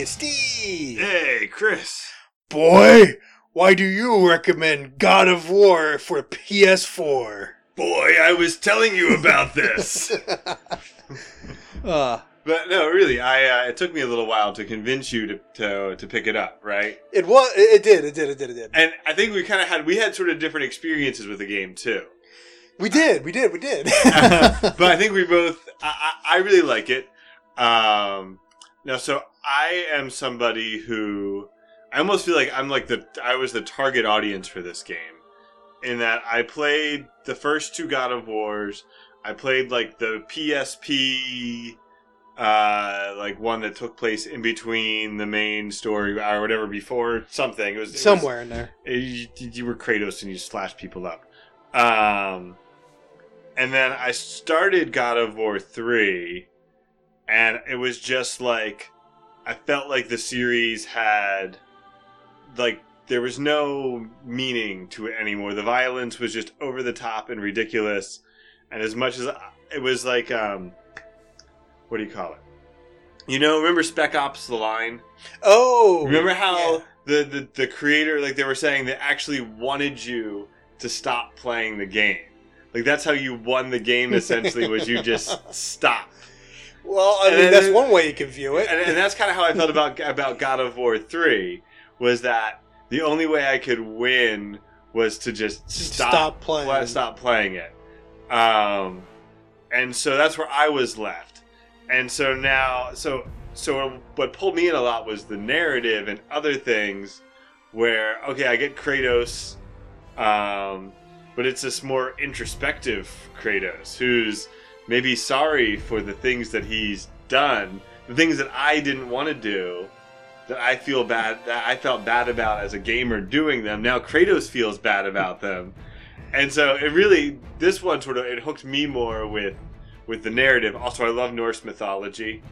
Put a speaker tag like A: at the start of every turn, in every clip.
A: Hey, Steve!
B: Hey, Chris.
A: Boy, why do you recommend God of War for PS4?
B: Boy, I was telling you about this.
A: uh,
B: but no, really, I uh, it took me a little while to convince you to to, to pick it up, right?
A: it was. It did. It did. It did. It did.
B: And I think we kind of had we had sort of different experiences with the game too.
A: We did. We did. We did.
B: but I think we both. I, I I really like it. Um, no, so I am somebody who I almost feel like I'm like the I was the target audience for this game, in that I played the first two God of Wars. I played like the PSP, uh, like one that took place in between the main story or whatever before something. It was it was-
A: Somewhere in there.
B: you, you were Kratos and you slashed people up. Um, and then I started God of War 3, and it was just like, I felt like the series had, like, there was no meaning to it anymore. The violence was just over the top and ridiculous. And as much as it was like, um, what do you call it? You know, remember Spec Ops: The Line?
A: Oh,
B: Remember how
A: yeah.
B: the, the the creator, like they were saying, they actually wanted you to stop playing the game. Like that's how you won the game. Essentially, was you just stop.
A: Well, I
B: And
A: mean,
B: then-
A: that's one way you can view it.
B: And, and that's kind of how I felt about about God of War Three. Was that the only way I could win was to just stop
A: Stop playing.
B: pla- stop playing it. Um, and so that's where I was left. And so now, so so what pulled me in a lot was the narrative and other things. Where okay, I get Kratos, um, but it's this more introspective Kratos who's maybe sorry for the things that he's done, the things that I didn't want to do, that I feel bad, that I felt bad about as a gamer doing them. Now Kratos feels bad about them, and so it really this one sort of it hooked me more with with the narrative. Also, I love Norse mythology.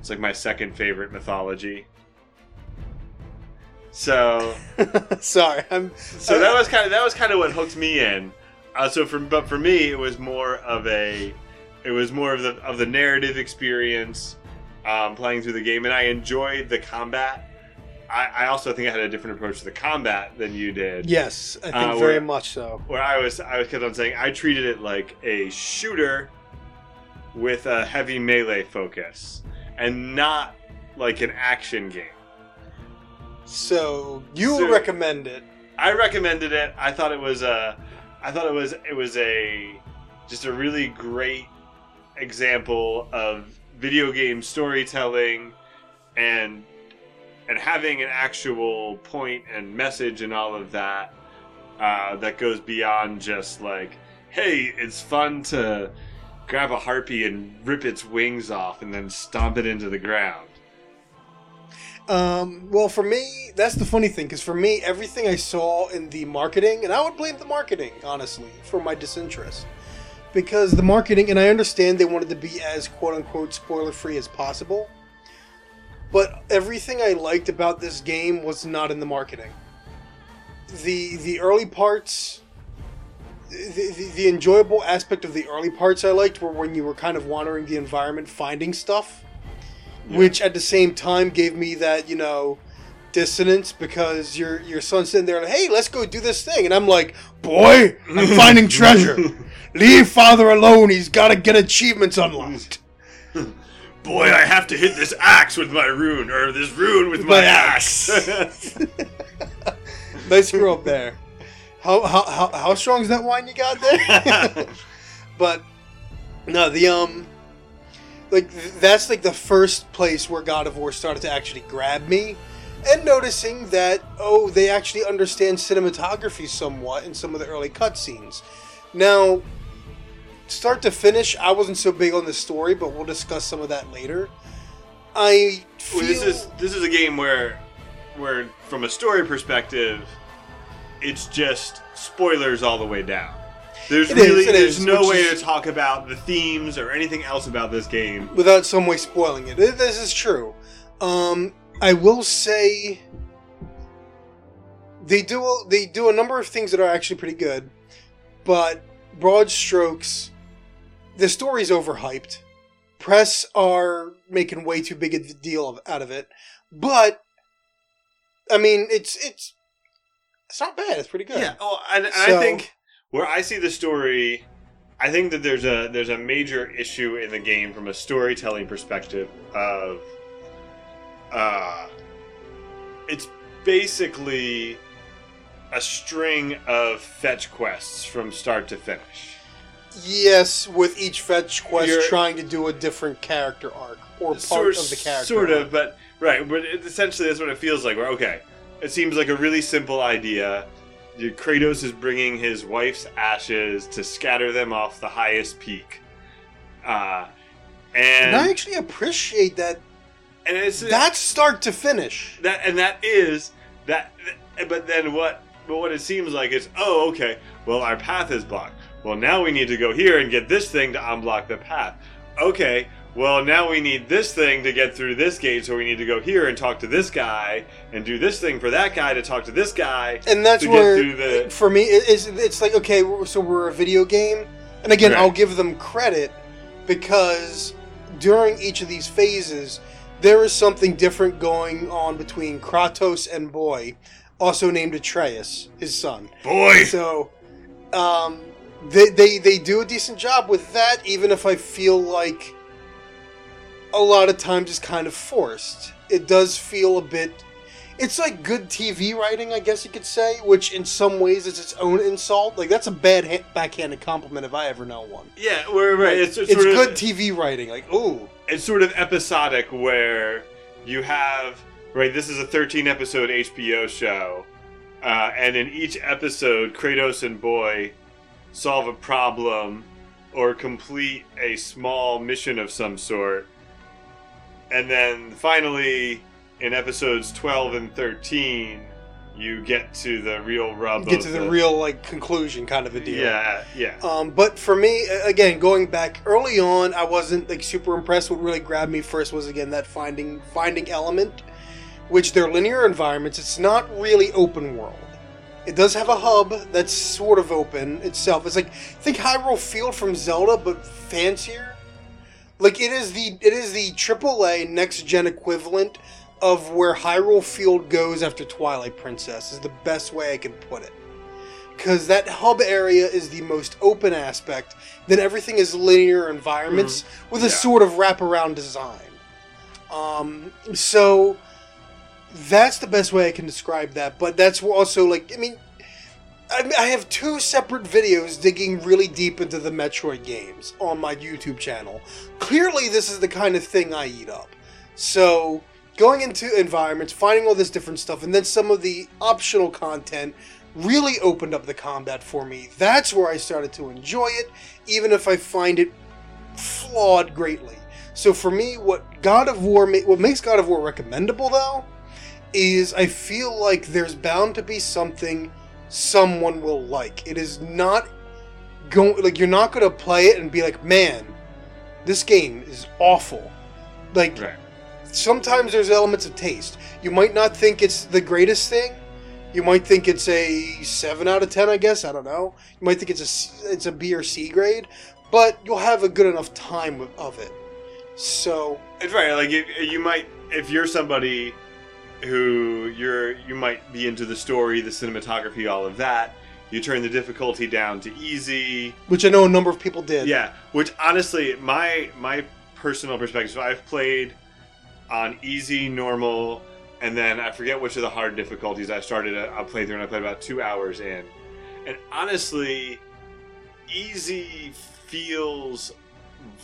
B: It's like my second favorite mythology. So
A: Sorry, I'm.
B: so that was kind of that was kind of what hooked me in. Uh, so for but for me, it was more of a it was more of the of the narrative experience um, playing through the game, and I enjoyed the combat. I, I also think I had a different approach to the combat than you did.
A: Yes, I think
B: Uh,
A: very much so.
B: Where I was I was kept on saying I treated it like a shooter with a heavy melee focus, and not like an action game.
A: So you
B: So-
A: recommend it?
B: I recommended it. I thought it was a, I thought it was it was a, just a really great example of video game storytelling, and and having an actual point and message and all of that uh, that goes beyond just like, hey, it's fun to grab a harpy and rip its wings off and then stomp it into the ground.
A: Um, well, for me, that's the funny thing because for me, everything I saw in the marketing, and I would blame the marketing honestly for my disinterest, because the marketing, and I understand they wanted to be as quote unquote spoiler free as possible, but everything I liked about this game was not in the marketing. the The early parts. The, the, the enjoyable aspect of the early parts I liked were when you were kind of wandering the environment finding stuff
B: Yeah.
A: which at the same time gave me that you know dissonance because your your son's sitting there like, hey let's go do this thing and i'm like boy i'm finding treasure leave father alone. He's got to get achievements unlocked.
B: Boy, I have to hit this axe with my rune, or this rune with
A: My
B: my, axe.
A: nice screw up there. How, how how how strong is that wine you got there? But no the um like that's like the first place where god of war started to actually grab me and noticing that oh they actually understand cinematography somewhat in some of the early cutscenes. Now start to finish i wasn't so big on the story but we'll discuss some of that later i feel
B: Well, this is this is a game where, where from a story perspective, it's just spoilers all the way down. There's
A: It is,
B: really
A: it
B: there's
A: is,
B: no way
A: is-
B: to talk about the themes or anything else about this game.
A: without some way spoiling it. This is true. Um, I will say they do they do a number of things that are actually pretty good, but broad strokes, the story's overhyped. press are making way too big a deal of, out of it, but I mean, it's it's it's not bad. It's pretty good.
B: Yeah. Oh, and, and
A: So-
B: I think where I see the story, I think that there's a there's a major issue in the game from a storytelling perspective of, uh, it's basically a string of fetch quests from start to finish.
A: Yes, with each fetch quest
B: You're-
A: trying to do a different character arc or part
B: sort
A: of the character.
B: Sort
A: arc.
B: of, but right. But it, essentially, that's what it feels like. Where okay, it seems like a really simple idea. Kratos is bringing his wife's ashes to scatter them off the highest peak, uh, and
A: And I actually appreciate that.
B: and it's
A: That's start to finish.
B: that and that is that. But then what? But what it seems like is oh okay. Well, our path is blocked. Well, now we need to go here and get this thing to unblock the path. Okay. Well, now we need this thing to get through this gate, so we need to go here and talk to this guy and do this thing for that guy to talk to this guy.
A: And that's
B: to get
A: where,
B: through the-
A: for me, it's, it's like okay, so we're a video game, and again,
B: Right.
A: I'll give them credit because during each of these phases, there is something different going on between Kratos and Boy, also named Atreus, his son.
B: Boy,
A: So, um, they, they they do a decent job with that, even if I feel like a lot of times it's kind of forced. It does feel a bit. It's like good TV writing, I guess you could say, which in some ways is its own insult. Like that's a bad ha- backhanded compliment if I ever know one.
B: yeah, we're right. It's,
A: It's,
B: sort of,
A: good TV writing. Like, ooh,
B: it's sort of episodic where you have right this is a 13 episode hbo show uh, and in each episode kratos and boy solve a problem or complete a small mission of some sort and then finally in episodes 12 and 13 you get to the real rub
A: get
B: of
A: to the real like conclusion kind of a deal.
B: yeah yeah
A: Um, but for me, again, going back early on, I wasn't like super impressed. What really grabbed me first was again that finding finding element, which they're linear environments. It's not really open world. It does have a hub that's sort of open itself. It's like think Hyrule Field from Zelda, but fancier. Like it is the it is the AAA next gen equivalent of where Hyrule Field goes after Twilight Princess. Is the best way I can put it because that hub area is the most open aspect. Then everything is linear environments with a
B: Yeah.
A: sort of wraparound design. Um, so that's the best way I can describe that. But that's also like I mean, I, have two separate videos digging really deep into the Metroid games on my YouTube channel. Clearly, this is the kind of thing I eat up. So going into environments, finding all this different stuff, and then some of the optional content really opened up the combat for me. That's where I started to enjoy it, even if I find it flawed greatly. So for me, what God of War, ma- what makes God of War recommendable though, is I feel like there's bound to be something someone will like. It is not going like you're not going to play it and be like, man, this game is awful. Like
B: right
A: sometimes there's elements of taste. You might not think it's the greatest thing. You might think it's a seven out of ten. I guess I don't know. You might think it's a it's a B or C grade, but you'll have a good enough time of it. So
B: It's right. Like if, you might, if you're somebody who you're, you might be into the story, the cinematography, all of that. You turn the difficulty down to easy.
A: which I know a number of people did.
B: Yeah. Which honestly, my my personal perspective. So I've played on easy, normal, and then I forget which of the hard difficulties I started uh, a, a playthrough, and I played about two hours in. And honestly, easy feels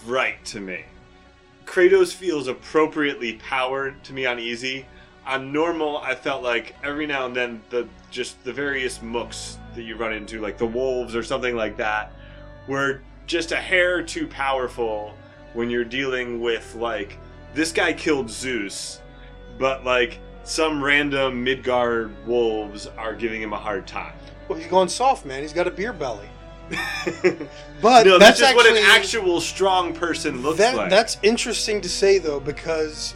B: right to me. Kratos feels appropriately powered to me on easy. On normal, I felt like every now and then the just the various mooks that you run into, like the wolves or something like that, were just a hair too powerful when you're dealing with like this guy killed Zeus, but like some random Midgard wolves are giving him a hard time.
A: Well, he's going soft, man. He's got a beer belly. But
B: no,
A: that's,
B: that's, just
A: actually
B: what an actual strong person looks
A: that,
B: like.
A: That's interesting to say though, because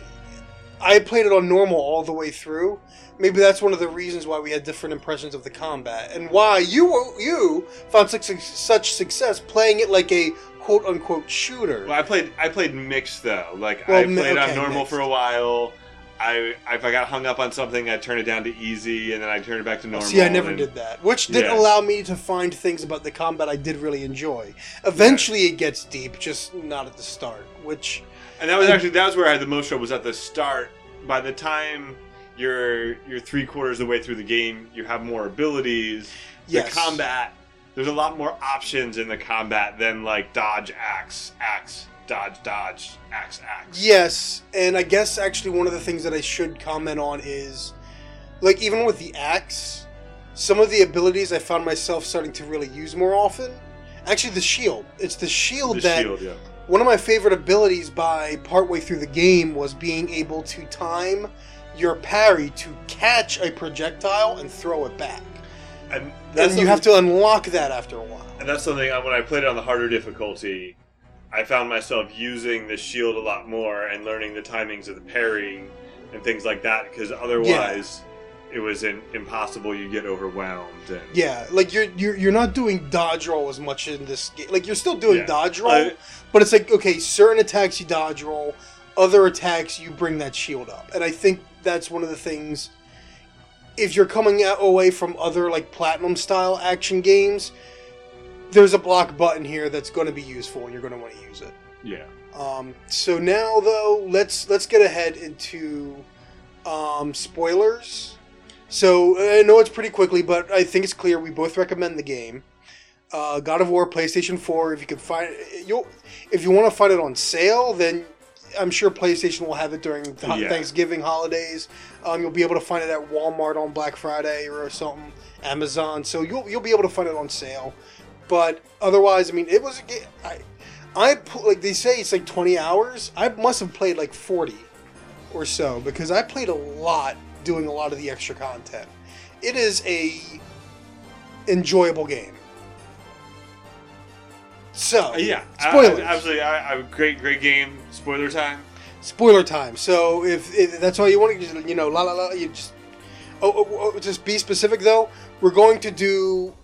A: I played it on normal all the way through. Maybe that's one of the reasons why we had different impressions of the combat, and why you you found such such success playing it like a quote unquote shooter.
B: Well, I played I played mixed though. Like
A: Well,
B: I played on normal
A: mixed.
B: for a while. I if I got hung up on something, I'd turn it down to easy, and then I'd turn it back to normal.
A: See, I never
B: and-
A: did that, which did
B: Yeah.
A: allow me to find things about the combat I did really enjoy. Eventually, it gets deep, just not at the start. Which
B: And that was actually that was where I had the most trouble was at the start. By the time you're you're three quarters of the way through the game, you have more abilities. The
A: Yes.
B: combat there's a lot more options in the combat than like dodge, axe, axe, dodge, dodge, axe, axe.
A: Yes, and I guess actually one of the things that I should comment on is, like, even with the axe, some of the abilities I found myself starting to really use more often. Actually, the shield. It's the shield
B: The
A: that
B: shield, yeah.
A: One of my favorite abilities by partway through the game was being able to time your parry to catch a projectile and throw it back.
B: And
A: And you have to unlock that after a while.
B: And that's something when I played it on the harder difficulty, I found myself using the shield a lot more and learning the timings of the parrying and things like that because otherwise it was in, impossible. You get overwhelmed. And,
A: Yeah, like you're you're you're not doing dodge roll as much in this game. Like you're still doing
B: Yeah.
A: dodge roll,
B: Uh,
A: but it's like okay, certain attacks you dodge roll, other attacks you bring that shield up, and I think that's one of the things. If you're coming out away from other like platinum style action games, there's a block button here that's going to be useful, and you're going to want to use it.
B: yeah.
A: Um, so now though, let's let's get ahead into um, spoilers. So I know it's pretty quickly, but I think it's clear we both recommend the game. Uh, God of War, PlayStation Four. If you can find you, if you want to find it on sale, then I'm sure PlayStation will have it during the
B: Yeah.
A: Thanksgiving holidays. Um, you'll be able to find it at Walmart on Black Friday or something, Amazon. So you'll you'll be able to find it on sale. But otherwise, I mean, it was a game. I, I like they say it's like 20 hours. I must have played like 40 or so because I played a lot doing a lot of the extra content. It is a enjoyable game. So
B: Uh, yeah.
A: Spoilers.
B: I, absolutely. I, I, great, great game. Spoiler time.
A: spoiler time. So if, if that's all you want, you just, you know, la la la, you just oh, oh, oh, just be specific though. We're going to do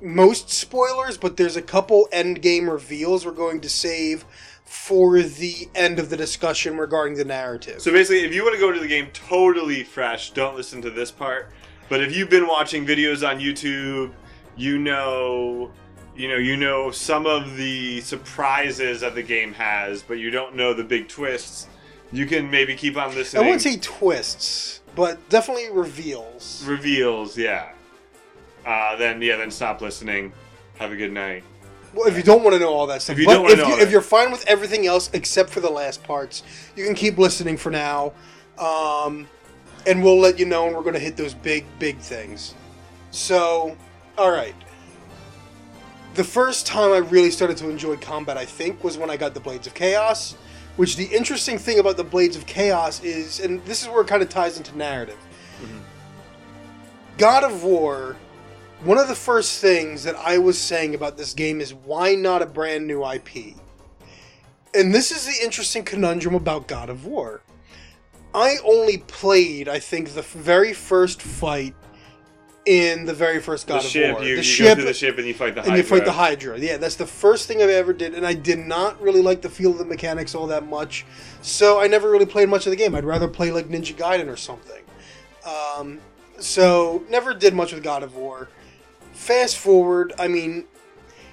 A: most spoilers, but there's a couple end game reveals we're going to save for the end of the discussion regarding the narrative.
B: So basically, if you want to go to the game totally fresh, don't listen to this part. But if you've been watching videos on YouTube, you know, you know, you know some of the surprises that the game has, but you don't know the big twists. You can maybe keep on listening.
A: I wouldn't say twists, but definitely reveals.
B: reveals, yeah. Uh, then yeah, then stop listening. Have a good night.
A: Well, if you don't want to know all that stuff,
B: If you
A: but
B: don't
A: if,
B: know
A: you, if you're fine with everything else except for the last parts, you can keep listening for now, um, and we'll let you know when we're going to hit those big, big things. So, all right. The first time I really started to enjoy combat, I think, was when I got the Blades of Chaos. Which the interesting thing about the Blades of Chaos is, and this is where it kind of ties into narrative. Mm-hmm. God of War one of the first things that I was saying about this game is why not a brand new IP? And this is the interesting conundrum about God of War. I only played, I think, the very first fight in the very first God
B: the
A: of
B: ship,
A: War.
B: you,
A: the
B: you
A: ship,
B: the ship and you fight the
A: and you
B: Hydra.
A: fight the Hydra. Yeah, that's the first thing I ever did, and I did not really like the feel of the mechanics all that much. So I never really played much of the game. I'd rather play like Ninja Gaiden or something. Um, so never did much with God of War. Fast forward, I mean,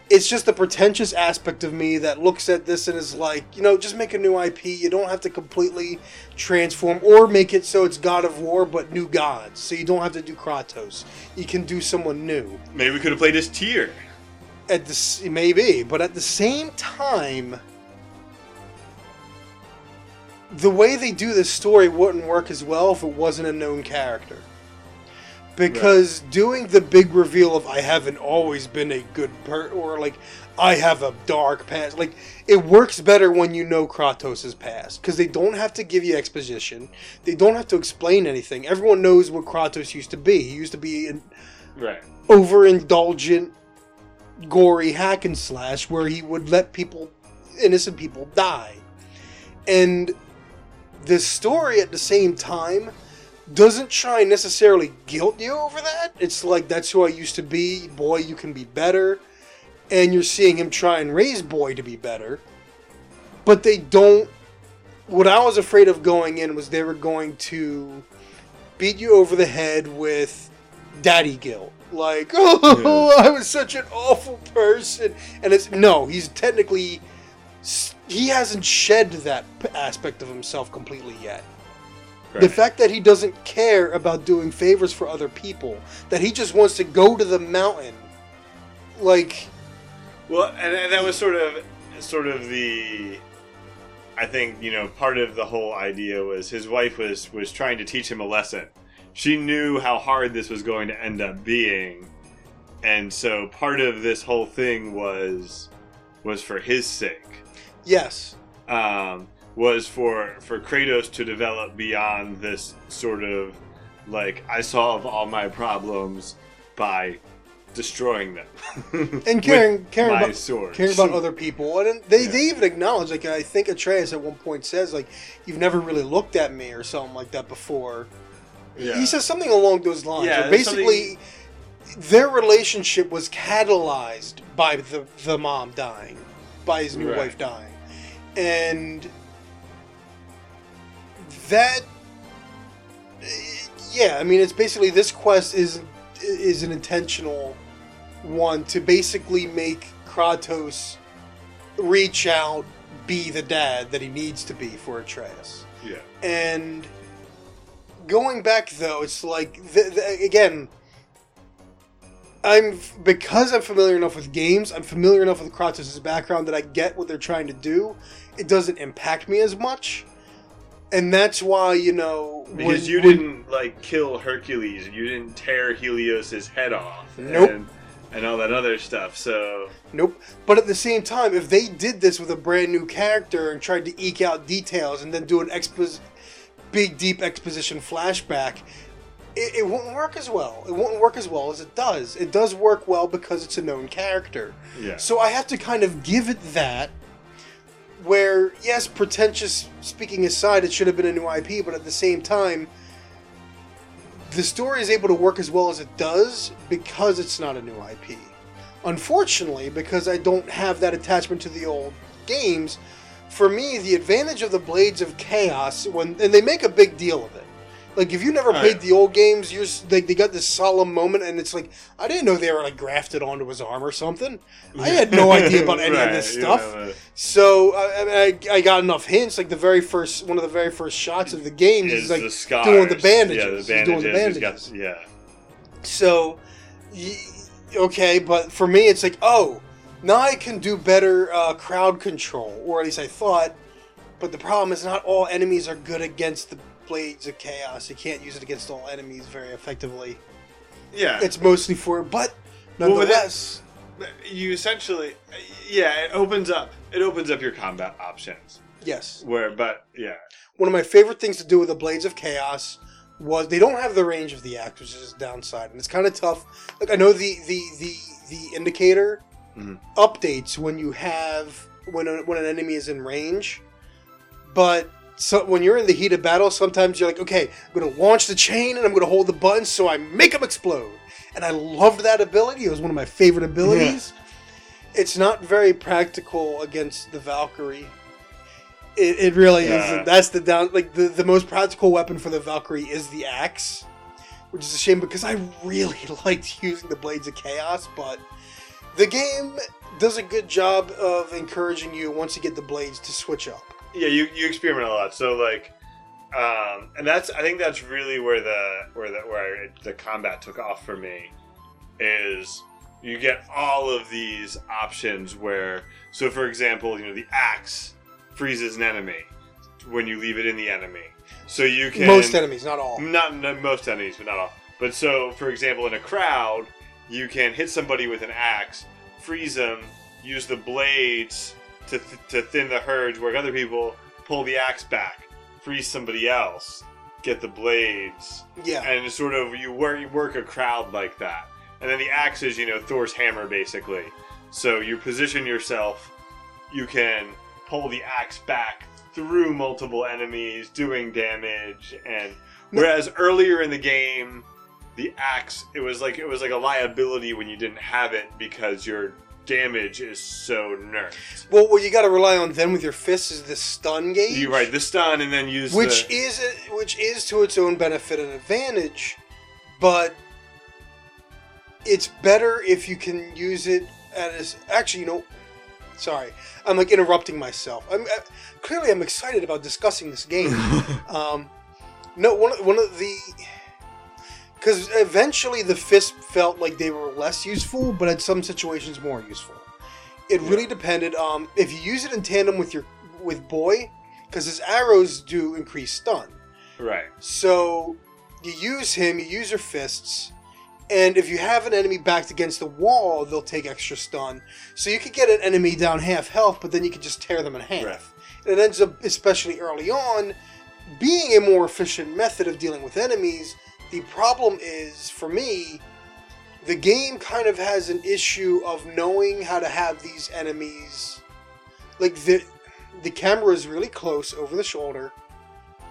A: it's just the pretentious aspect of me that looks at this and is like, you know, just make a new IP. You don't have to completely transform or make it so it's God of War but new gods. So you don't have to do Kratos. You can do someone new
B: Maybe we could have played this tier.
A: at this, maybe, but at the same time, the way they do this story wouldn't work as well if it wasn't a known character. Because doing the big reveal of I haven't always been a good per or like I have a dark past, like it works better when you know Kratos' past because they don't have to give you exposition, they don't have to explain anything. Everyone knows what Kratos used to be. He used to be an
B: Right.
A: overindulgent, gory hack and slash where he would let people, innocent people, die. And this story at the same time doesn't try and necessarily guilt you over that. It's like that's who I used to be. Boy, you can be better. And you're seeing him try and raise boy to be better. But they don't what I was afraid of going in was they were going to beat you over the head with daddy guilt. Like, oh, I was such an awful person. And it's no, he's technically he hasn't shed that aspect of himself completely yet.
B: Right.
A: The fact that he doesn't care about doing favors for other people, that he just wants to go to the mountain, like,
B: Well, and, and that was sort of sort of the I think, you know, part of the whole idea was his wife was was trying to teach him a lesson. She knew how hard this was going to end up being. And so part of this whole thing was was for his sake.
A: yes,
B: Um, was for for Kratos to develop beyond this sort of like I solve all my problems by destroying them.
A: and caring caring about
B: sword.
A: caring about other people, and they,
B: Yeah.
A: they even acknowledge, like I think Atreus at one point says, like you've never really looked at me or something like that before.
B: Yeah.
A: He says something along those lines.
B: Yeah,
A: basically, their relationship was catalyzed by the the mom dying, by his new
B: Right.
A: wife dying, and that. Yeah, I mean, it's basically this quest is is an intentional one to basically make Kratos reach out, be the dad that he needs to be for Atreus.
B: yeah.
A: And going back though, it's like th- th- again, I'm because I'm familiar enough with games. I'm familiar enough with Kratos' background that I get what they're trying to do. It doesn't impact me as much, and that's why you know
B: Because
A: when-
B: you
A: when-
B: didn't like kill Hercules, and you didn't tear Helios's head off,
A: Nope.
B: and, and all that other stuff. So
A: Nope. But at the same time, if they did this with a brand new character and tried to eke out details and then do an expos- big, deep exposition flashback, it, it won't work as well. It won't work as well as it does. It does work well because it's a known character.
B: yeah,
A: So I have to kind of give it that. Where, yes, pretentious speaking aside, it should have been a new IP, but at the same time, the story is able to work as well as it does because it's not a new IP. Unfortunately, because I don't have that attachment to the old games, for me, the advantage of the Blades of Chaos, when and they make a big deal of it. Like if you never
B: Oh,
A: played the old games, you're like they got this solemn moment, and it's like I didn't know they were like grafted onto his arm or something. I had no idea about any of
B: Right,
A: this
B: you
A: stuff.
B: know, uh,
A: So I, I, I, got enough hints. Like the very first, one of the very first shots of the game,
B: is
A: he's like
B: the
A: doing the bandages.
B: Yeah, the
A: He's
B: bandages.
A: doing the
B: he's got- yeah.
A: So, okay, but for me, it's like, oh, now I can do better uh, crowd control, or at least I thought. But the problem is, not all enemies are good against the blades of chaos. You can't use it against all enemies very effectively.
B: Yeah.
A: It's mostly for, but
B: Well, with
A: nonetheless,
B: you essentially, yeah, it opens up. It opens up your combat options.
A: yes.
B: Where, but yeah,
A: One of my favorite things to do with the blades of chaos was they don't have the range of the axe, which is a downside, and it's kind of tough. Like I know the the the the indicator
B: Mhm.
A: updates when you have when a, when an enemy is in range, but so when you're in the heat of battle, sometimes you're like, okay, I'm gonna launch the chain and I'm gonna hold the button so I make them explode. And I loved that ability. It was one of my favorite abilities. It's not very practical against the Valkyrie. It, it really
B: Yeah.
A: isn't. That's the down. Like the, the most practical weapon for the Valkyrie is the axe, which is a shame because I really liked using the blades of chaos. But the game does a good job of encouraging you once you get the blades to switch up.
B: Yeah, you you experiment a lot. So like, um, and that's I think that's really where the where the where it, the combat took off for me is you get all of these options where so for example you know the axe freezes an enemy when you leave it in the enemy so you can
A: Most enemies, not all.
B: not, not most enemies, but not all. But so, for example, in a crowd, you can hit somebody with an axe, freeze them, use the blades to, th- to thin the herds, where other people pull the axe back, freeze somebody else, get the blades,
A: Yeah,
B: and sort of you work you work a crowd like that. And then the axe is you know Thor's hammer basically. So you position yourself, you can pull the axe back through multiple enemies, doing damage, and whereas earlier in the game, the axe it was like it was like a liability when you didn't have it because your damage is so nerfed.
A: Well, what you got to rely on then with your fists is the stun gauge.
B: You right the stun and then use
A: which
B: the,
A: is a, which is to its own benefit and advantage, but it's better if you can use it as actually you know. Sorry, I'm like interrupting myself. I'm uh, clearly I'm excited about discussing this game. um, no, one one of the because eventually the fist felt like they were less useful, but in some situations more useful. It really depended. Um, if you use it in tandem with your with boy, because his arrows do increase stun.
B: right.
A: So you use him, you use your fists, and if you have an enemy backed against the wall, they'll take extra stun. So you could get an enemy down half health, but then you could just tear them in half.
B: Right.
A: And it ends up, especially early on, being a more efficient method of dealing with enemies. The problem is, for me, the game kind of has an issue of knowing how to have these enemies. Like, the, the camera is really close over the shoulder,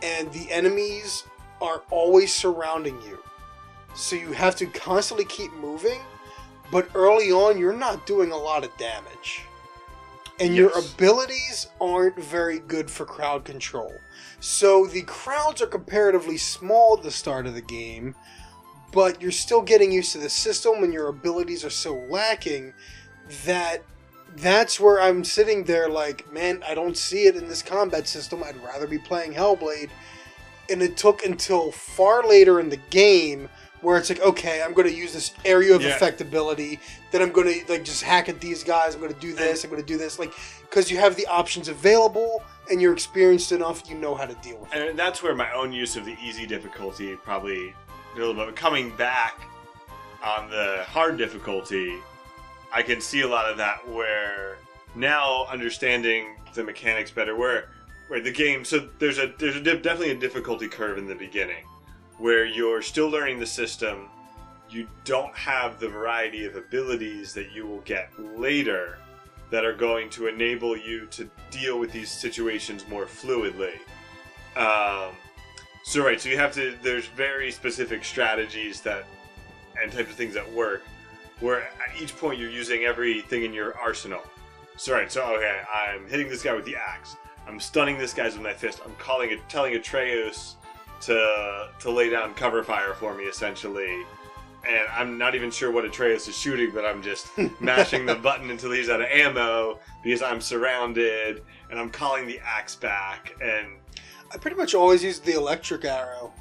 A: and the enemies are always surrounding you. So you have to constantly keep moving, but early on, you're not doing a lot of damage. And your abilities aren't very good for crowd control. So the crowds are comparatively small at the start of the game, but you're still getting used to the system and your abilities are so lacking that that's where I'm sitting there like, man, I don't see it in this combat system. I'd rather be playing Hellblade. And it took until far later in the game where it's like, okay, I'm going to use this area of
B: Yeah.
A: effect ability. Then I'm going to like just hack at these guys. I'm going to do this. I'm going to do this. Like, because you have the options available and you're experienced enough, you know how to deal with it.
B: And that's where my own use of the easy difficulty probably a little bit coming back on the hard difficulty. I can see a lot of that where now understanding the mechanics better, where where the game. So there's a there's a definitely a difficulty curve in the beginning, where you're still learning the system. You don't have the variety of abilities that you will get later that are going to enable you to deal with these situations more fluidly. Um, so right, so you have to. There's very specific strategies that and types of things that work. Where at each point you're using everything in your arsenal. So right, so okay, I'm hitting this guy with the axe. I'm stunning this guy with my fist. I'm calling it, telling Atreus to to lay down cover fire for me, essentially. And I'm not even sure what Atreus is shooting, but I'm just mashing the button until he's out of ammo because I'm surrounded, and I'm calling the axe back, and
A: I pretty much always used the electric arrow.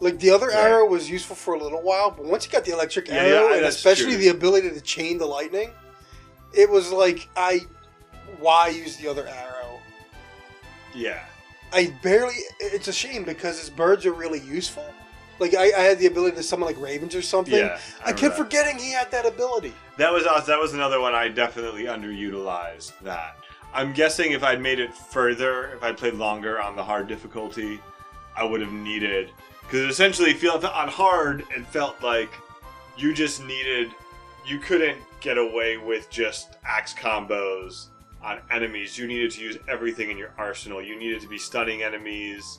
A: Like the other
B: Right.
A: arrow was useful for a little while, but once you got the electric
B: Yeah,
A: arrow,
B: yeah,
A: and especially
B: true.
A: the ability to chain the lightning, it was like I why use the other arrow?
B: yeah.
A: I barely. It's a shame because his birds are really useful. Like I, I had the ability to summon like ravens or something.
B: Yeah,
A: I,
B: remember
A: kept
B: that.
A: forgetting he had that ability.
B: That was us. That was another one I definitely underutilized. That I'm guessing if I'd made it further, if I'd played longer on the hard difficulty, I would have needed because it essentially felt on hard. It felt like you just needed. You couldn't get away with just axe combos on enemies. You needed to use everything in your arsenal. You needed to be stunning enemies.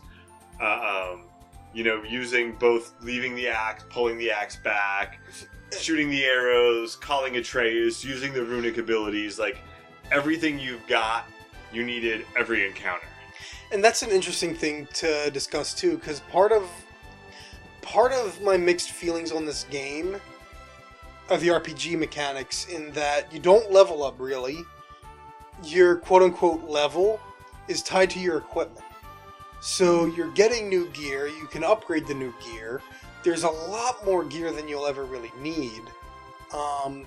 B: Uh, um, you know, using both leaving the axe, pulling the axe back, shooting the arrows, calling Atreus, using the runic abilities, like everything you've got, you needed every encounter.
A: and that's an interesting thing to discuss too because part of part of my mixed feelings on this game of the rpg mechanics in that you don't level up really your quote-unquote level is tied to your equipment. So you're getting new gear you can upgrade the new gear. There's a lot more gear than you'll ever really need. Um,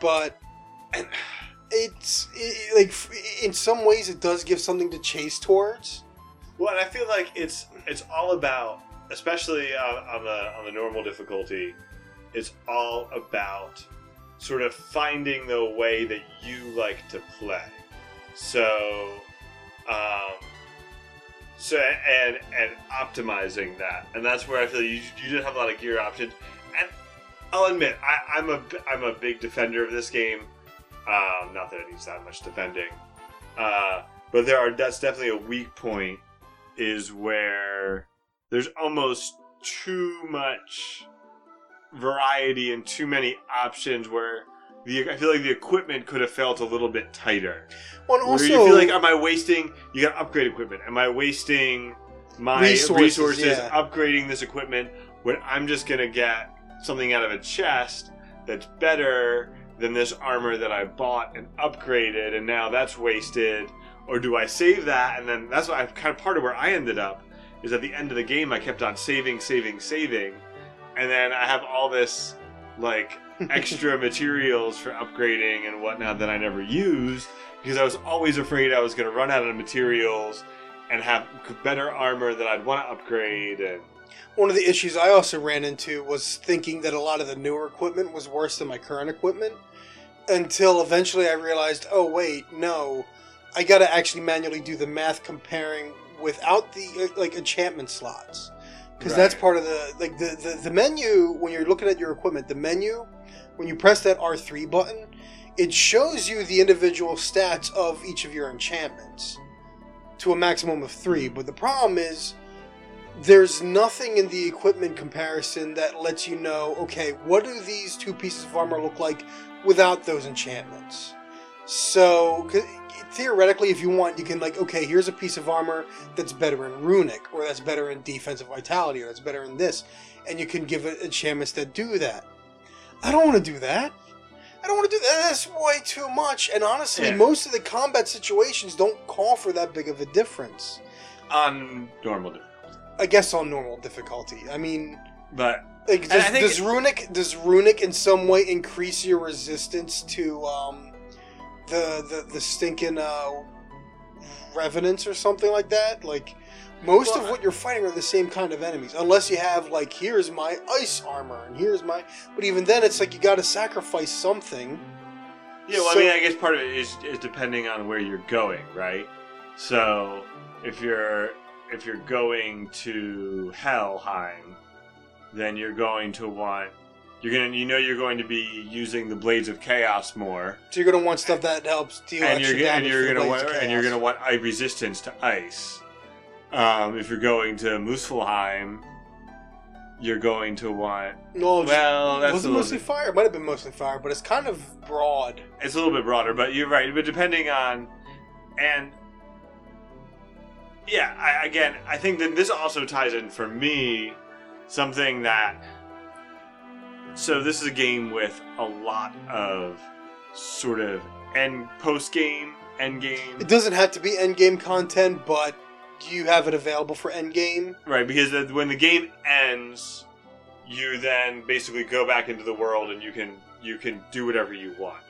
A: but it's it, like in some ways it does give something to chase towards.
B: Well, I feel like it's it's all about, especially on, on the on the normal difficulty, it's all about sort of finding the way that you like to play. So, um, so and and optimizing that, and that's where I feel you you didn't have a lot of gear options. And I'll admit, I, I'm a I'm a big defender of this game. Um, not that it needs that much defending. Uh, but there are that's definitely a weak point is where there's almost too much variety and too many options where the I feel like the equipment could have felt a little bit tighter.
A: Well, and
B: Where
A: also,
B: you feel like, am I wasting? You got to upgrade equipment. Am I wasting my
A: Resources,
B: resources,
A: yeah.
B: upgrading this equipment when I'm just gonna get something out of a chest that's better than this armor that I bought and upgraded, and now that's wasted? Or do I save that and then that's what I kind of part of where I ended up is at the end of the game I kept on saving, saving, saving, and then I have all this like extra materials for upgrading and whatnot that I never used because I was always afraid I was going to run out of materials and have better armor that I'd want to upgrade. And
A: one of the issues I also ran into was thinking that a lot of the newer equipment was worse than my current equipment. Until eventually I realized, oh wait, no, I got to actually manually do the math comparing without the uh, like enchantment slots, because that's part of the like the, the the menu when you're looking at your equipment. The menu when you press that R three button, it shows you the individual stats of each of your enchantments to a maximum of three. But the problem is there's nothing in the equipment comparison that lets you know, okay, what do these two pieces of armor look like without those enchantments? So, theoretically, if you want, you can, like, okay, here's a piece of armor that's better in runic, or that's better in defensive vitality, or that's better in this, and you can give it enchantments that do that. I don't want to do that. I don't want to do that. That's way too much. And honestly,
B: Yeah.
A: most of the combat situations don't call for that big of a difference.
B: on normal difficulty.
A: I guess on normal difficulty. I mean,
B: But
A: like, does, does runic does runic in some way increase your resistance to um, the the the stinking uh, revenants or something like that? Like most of what you're fighting are the same kind of enemies, unless you have like here's my ice armor and here's my. But even then, it's like you got to sacrifice something.
B: Yeah, well,
A: So-
B: I mean, I guess part of it is, is depending on where you're going, right? So if you're if you're going to Helheim, then you're going to want you're gonna you know you're going to be using the blades of chaos more,
A: So you're gonna want stuff that helps deal
B: and
A: extra
B: you're,
A: damage.
B: and you're gonna want and you're gonna want resistance to ice. Um, if you're going to Muspelheim, you're going to want
A: No,
B: well, that's
A: was
B: a
A: it
B: little
A: mostly
B: bit-
A: fire? It might have been mostly fire, but it's kind of broad.
B: it's a little bit broader, but you're right. But depending on, and yeah, I, again, I think that this also ties in for me something that. So this is a game with a lot of sort of end post game, end game,
A: It doesn't have to be end game content, but you have it available for endgame.
B: right? Because the- when the game ends, you then basically go back into the world and you can you can do whatever you want.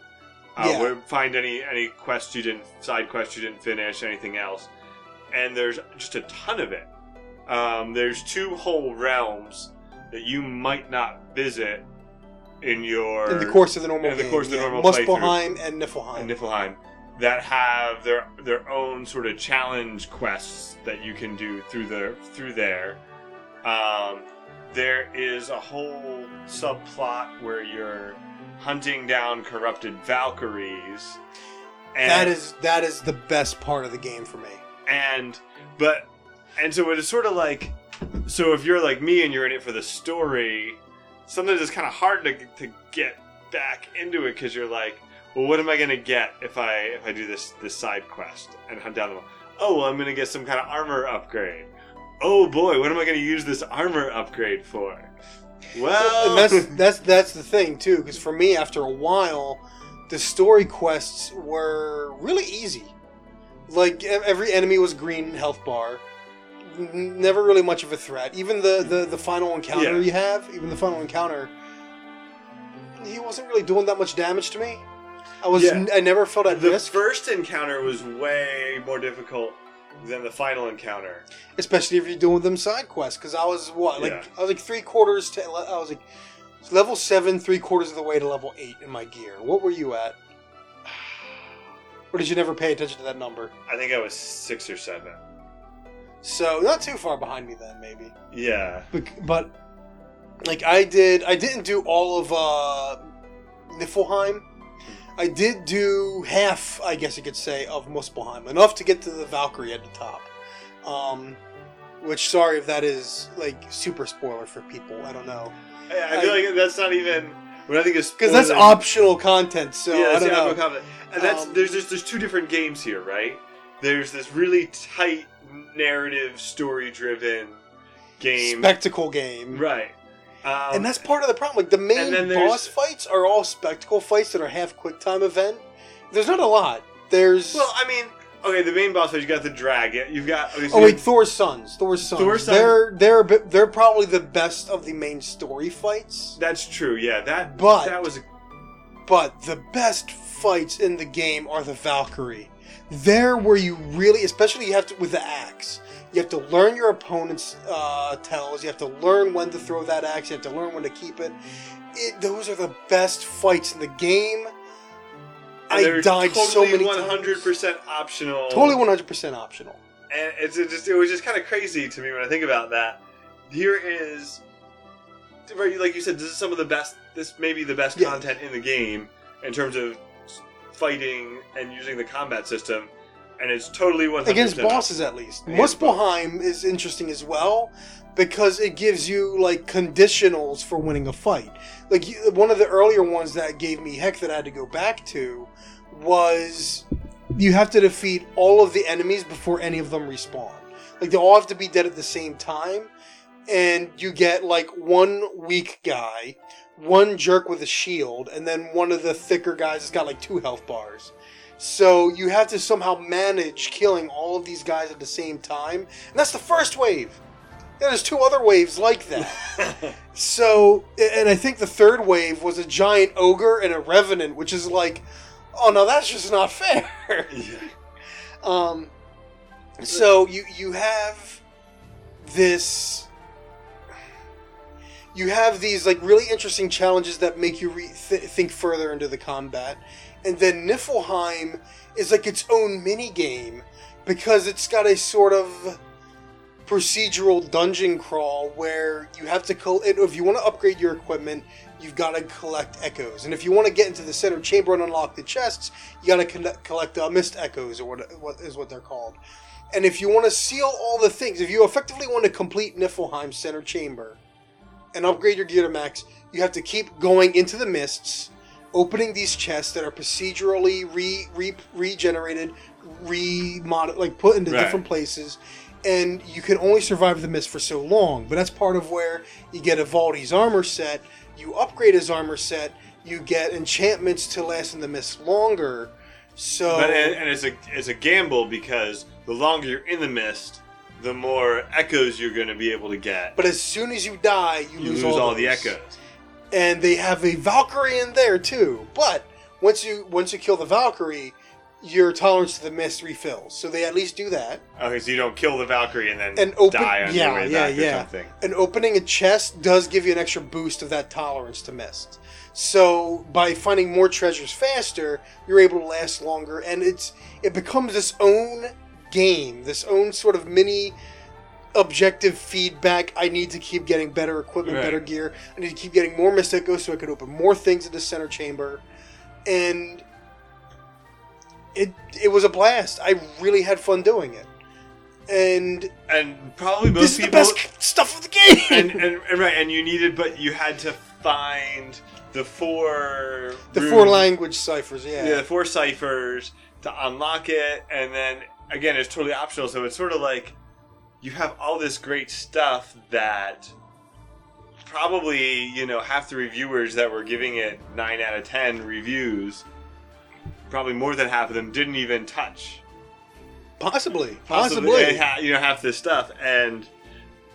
B: Uh,
A: Yeah.
B: Find any any quest you didn't side quest you didn't finish, anything else, and there's just a ton of it. Um, there's two whole realms that you might not visit in your
A: in the course of the normal
B: in the
A: game.
B: course of the
A: yeah.
B: normal
A: Muspelheim and Niflheim.
B: and Niflheim that have their their own sort of challenge quests that you can do through the through there. Um, there is a whole subplot where you're hunting down corrupted Valkyries. And,
A: that is that is the best part of the game for me.
B: and but and so it is sort of like so if you're like me and you're in it for the story sometimes it's kind of hard to, to get back into it because you're like well what am i going to get if i if i do this this side quest and hunt down them oh well i'm going to get some kind of armor upgrade oh boy what am i going to use this armor upgrade for well
A: and that's that's that's the thing too, because for me, after a while, the story quests were really easy. Like every enemy was green health bar. N- Never really much of a threat. Even the the, the final encounter
B: Yeah.
A: you have, even the final encounter, he wasn't really doing that much damage to me. I was
B: Yeah.
A: I never felt at
B: the
A: risk,
B: first encounter was way more difficult than the final encounter
A: especially if you're doing them side quests. Because I was what like
B: Yeah.
A: I was like three quarters to I was like level seven, three quarters of the way to level eight in my gear. What were you at? Or did you never pay attention to that number?
B: i think i was six or seven
A: So not too far behind me then, maybe.
B: yeah
A: Bec- But like I did, I didn't do all of uh, Niflheim. I did do half, I guess you could say, of Muspelheim, enough to get to the Valkyrie at the top. Um, which, sorry if that is like super spoiler for people. I don't know
B: I, I feel like that's not even. When I think it's
A: because that's optional content. So
B: yeah,
A: I
B: that's
A: don't know.
B: optional content. And that's
A: Um,
B: there's just there's two different games here, right? There's this really tight narrative, story driven game,
A: Spectacle game.
B: right? Um,
A: and that's part of the problem. Like the main
B: and then there's-
A: boss fights are all spectacle fights that are half quick time event. There's not a lot. There's
B: well, I mean, okay, the main boss fight you got the dragon, you've got okay, so
A: oh wait, Thor's sons. Thor's sons.
B: Thor's sons.
A: They're they're they're probably the best of the main story fights.
B: that's true, yeah. That
A: But-
B: that was a,
A: But the best fights in the game are the Valkyrie. There where you really, especially you have to with the axe. You have to learn your opponent's uh, tells. You have to learn when to throw that axe. You have to learn when to keep it. it those are the best fights in the game. I died
B: totally
A: so many
B: one
A: times.
B: hundred percent optional.
A: Totally one hundred percent optional.
B: and it's it just it was just kind of crazy to me when I think about that. Here is, like you said, this is some of the best. This may be the best
A: Yeah.
B: content in the game in terms of fighting and using the combat system, and it's totally one
A: against bosses at least.
B: Against
A: Muspelheim is interesting as well because it gives you like conditionals for winning a fight. Like you- one of the earlier ones that gave me heck that I had to go back to was you have to defeat all of the enemies before any of them respawn. Like they all have to be dead at the same time and you get like one weak guy, one jerk with a shield, and then one of the thicker guys that's got like two health bars. So you have to somehow manage killing all of these guys at the same time, and that's the first wave. Yeah, there's two other waves like that. so, and I think the third wave was a giant ogre and a revenant, which is like, oh no, that's just not fair.
B: yeah.
A: Um, so you you have this. You have these like really interesting challenges that make you re- th- think further into the combat, and then Niflheim is like its own mini game because it's got a sort of procedural dungeon crawl where you have to col- if you want to upgrade your equipment you've got to collect echoes. And if you want to get into the center chamber and unlock the chests you got to collect, collect uh, mist echoes or what, what is what they're called. And if you want to seal all the things if you effectively want to complete niflheim's center chamber and upgrade your gear to max you have to keep going into the mists opening these chests that are procedurally re, re regenerated re like put into
B: Right.
A: different places and you can only survive the mist for so long. But that's part of where you get Ivaldi's armor set, you upgrade his armor set, you get enchantments to last in the mist longer. So
B: But and, and it's a it's a gamble because the longer you're in the mist, the more echoes you're going to be able to get.
A: but as soon as you die, you,
B: you
A: lose,
B: lose, all,
A: those.
B: the echoes.
A: And they have a Valkyrie in there too. But once you once you kill the Valkyrie, your tolerance to the mist refills. So they at least do that.
B: Okay, so you don't kill the Valkyrie and then
A: And open-
B: die on
A: yeah,
B: your way
A: yeah,
B: back or something.
A: and opening a chest does give you an extra boost of that tolerance to mist. So by finding more treasures faster, you're able to last longer, and it's it becomes its own game, this own sort of mini objective feedback. I need to keep getting better equipment,
B: Right.
A: better gear. I need to keep getting more mist echoes so I can open more things in the center chamber, and it it was a blast. I really had fun doing it, and
B: And probably most
A: this is the
B: people
A: best stuff of the game.
B: and, and, and right, and you needed, but you had to find the four
A: The
B: rune-
A: four language ciphers, yeah.
B: yeah, the four ciphers to unlock it, and then again, it's totally optional. So it's sort of like you have all this great stuff that probably you know half the reviewers that were giving it nine out of ten reviews, probably more than half of them didn't even touch.
A: Possibly,
B: Possibly,
A: possibly.
B: ha- you know half this stuff, and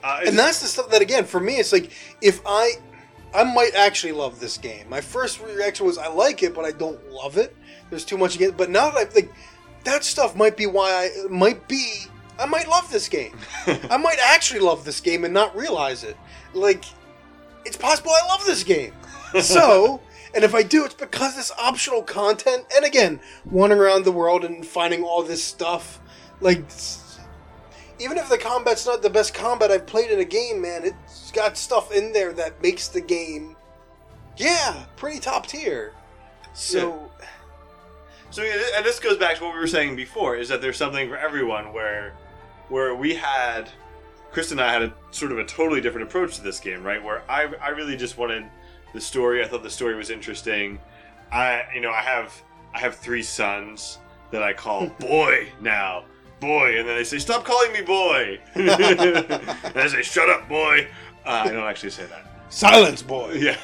B: uh,
A: and that's the stuff that again for me it's like if I I might actually love this game. My first reaction was I like it, but I don't love it. There's too much again. But now that I think that stuff might be why I might be I might love this game. I might actually love this game and not realize it. Like it's possible I love this game. So, and if I do, it's because this optional content. And again, wandering around the world and finding all this stuff, like even if the combat's not the best combat I've played in a game, man, it's got stuff in there that makes the game, yeah, pretty top tier. So,
B: So and this goes back to what we were saying before: is that there's something for everyone. Where where we had Chris and I had a sort of a totally different approach to this game, right? Where I I really just wanted the story. I thought the story was interesting. I you know I have I have three sons that I call boy now. Boy, and then they say, "Stop calling me boy." and I say, "Shut up, boy." Uh, I don't actually say that.
A: Silence, boy.
B: Yeah.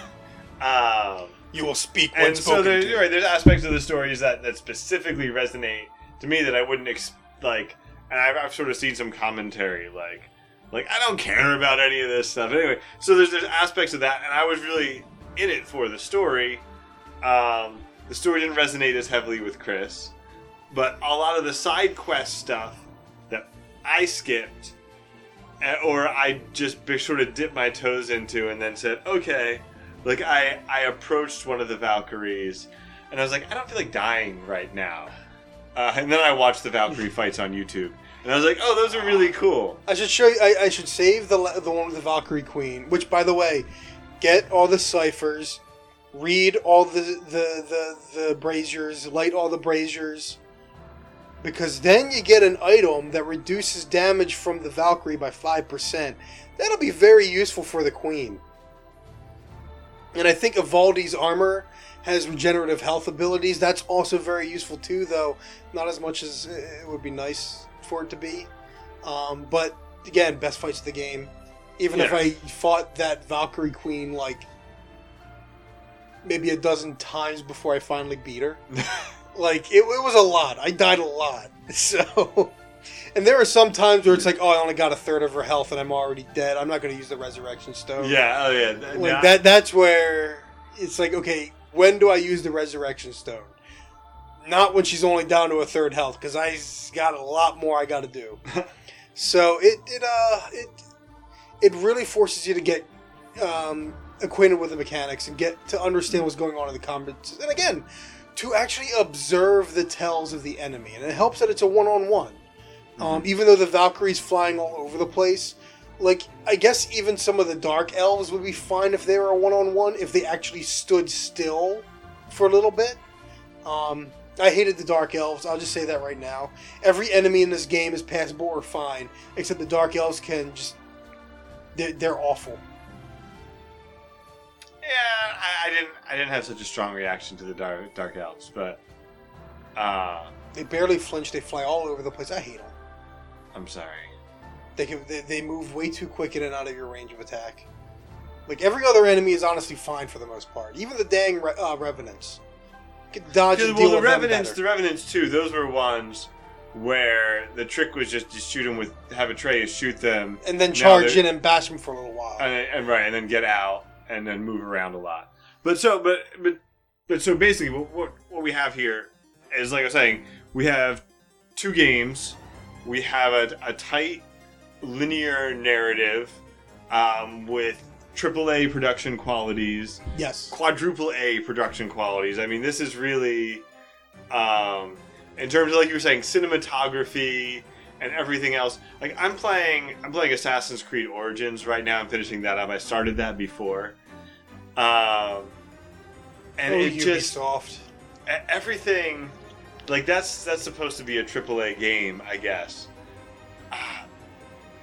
B: Um,
A: You will speak when
B: and so there,
A: to.
B: right, there's aspects of the stories that, that specifically resonate to me that I wouldn't ex- like. And I've, I've sort of seen some commentary like, like I don't care about any of this stuff anyway. So there's there's aspects of that, and I was really in it for the story. Um, the story didn't resonate as heavily with Chris, but a lot of the side quest stuff that I skipped, eh, or I just sort of dipped my toes into, and then said, okay. Like I, I approached one of the Valkyries, and I was like, I don't feel like dying right now. Uh, and then I watched the Valkyrie fights on YouTube, and I was like, oh, those are really cool.
A: I should show you. I, I should save the the one with the Valkyrie Queen. Which, by the way, get all the ciphers, read all the the the, the braziers, light all the braziers, because then you get an item that reduces damage from the Valkyrie by five percent. That'll be very useful for the Queen. And I think Ivaldi's armor has regenerative health abilities. That's also very useful too, though not as much as it would be nice for it to be. Um, but again, best fights of the game. Even if I fought that Valkyrie Queen like maybe a dozen times before I finally beat her, like it, it was a lot. I died a lot. So, and there are some times where it's like, oh, I only got a third of her health and I'm already dead. I'm not going to use the resurrection stone.
B: Yeah, oh yeah,
A: like
B: that.
A: That's where it's like, okay, when do I use the resurrection stone? Not when she's only down to a third health, because I got a lot more I got to do. so it it uh it it really forces you to get um, acquainted with the mechanics and get to understand what's going on in the combat. And again, to actually observe the tells of the enemy, and it helps that it's a one-on-one. Um, even though the Valkyrie's flying all over the place, like I guess even some of the dark elves would be fine if they were a one-on-one if they actually stood still for a little bit. Um, I hated the dark elves. I'll just say that right now. Every enemy in this game is passable or fine, except the dark elves can just they're, they're awful.
B: yeah. I, I didn't, I didn't have such a strong reaction to the dark, dark elves, but uh,
A: They barely flinch. They fly all over the place. I hate them.
B: I'm sorry.
A: They can they, they move way too quick in and out of your range of attack. Like every other enemy is honestly fine for the most part. Even the dang re- uh, revenants can dodge and
B: well,
A: deal
B: the
A: with them
B: revenants,
A: better.
B: the revenants too. Those were ones where the trick was just to shoot them with have a Atreus shoot them,
A: and then charge in and bash them for a little while.
B: and, and right, and then get out and then move around a lot. But so, but but but so basically, what what, what we have here is like I was saying, we have two games. We have a, a tight linear narrative um, with AAA production qualities
A: yes.
B: quadruple A production qualities. I mean, this is really, um, in terms of like you were saying, cinematography and everything else. Like I'm playing, I'm playing Assassin's Creed Origins right now. I'm finishing that up. I started that before, um, and
A: oh,
B: it just
A: Ubisoft.
B: e- everything. Like that's that's supposed to be a AAA game, I guess.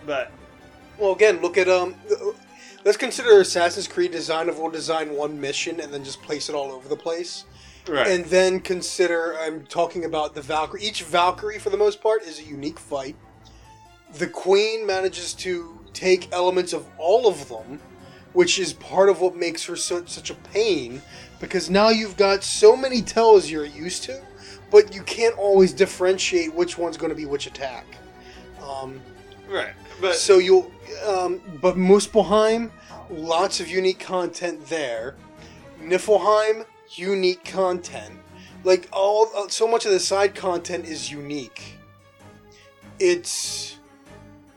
B: But
A: Well, again, look at um. Let's consider Assassin's Creed design of we'll design one mission and then just place it all over the place.
B: right,
A: And then consider I'm talking about the Valkyrie. Each Valkyrie, for the most part, is a unique fight. The Queen manages to take elements of all of them, which is part of what makes her so, such a pain, because now you've got so many tells you're used to, but you can't always differentiate which one's going to be which attack. Um,
B: right. But
A: so you'll, um, but Muspelheim, lots of unique content there. Niflheim, unique content. Like all, uh, so much of the side content is unique. It's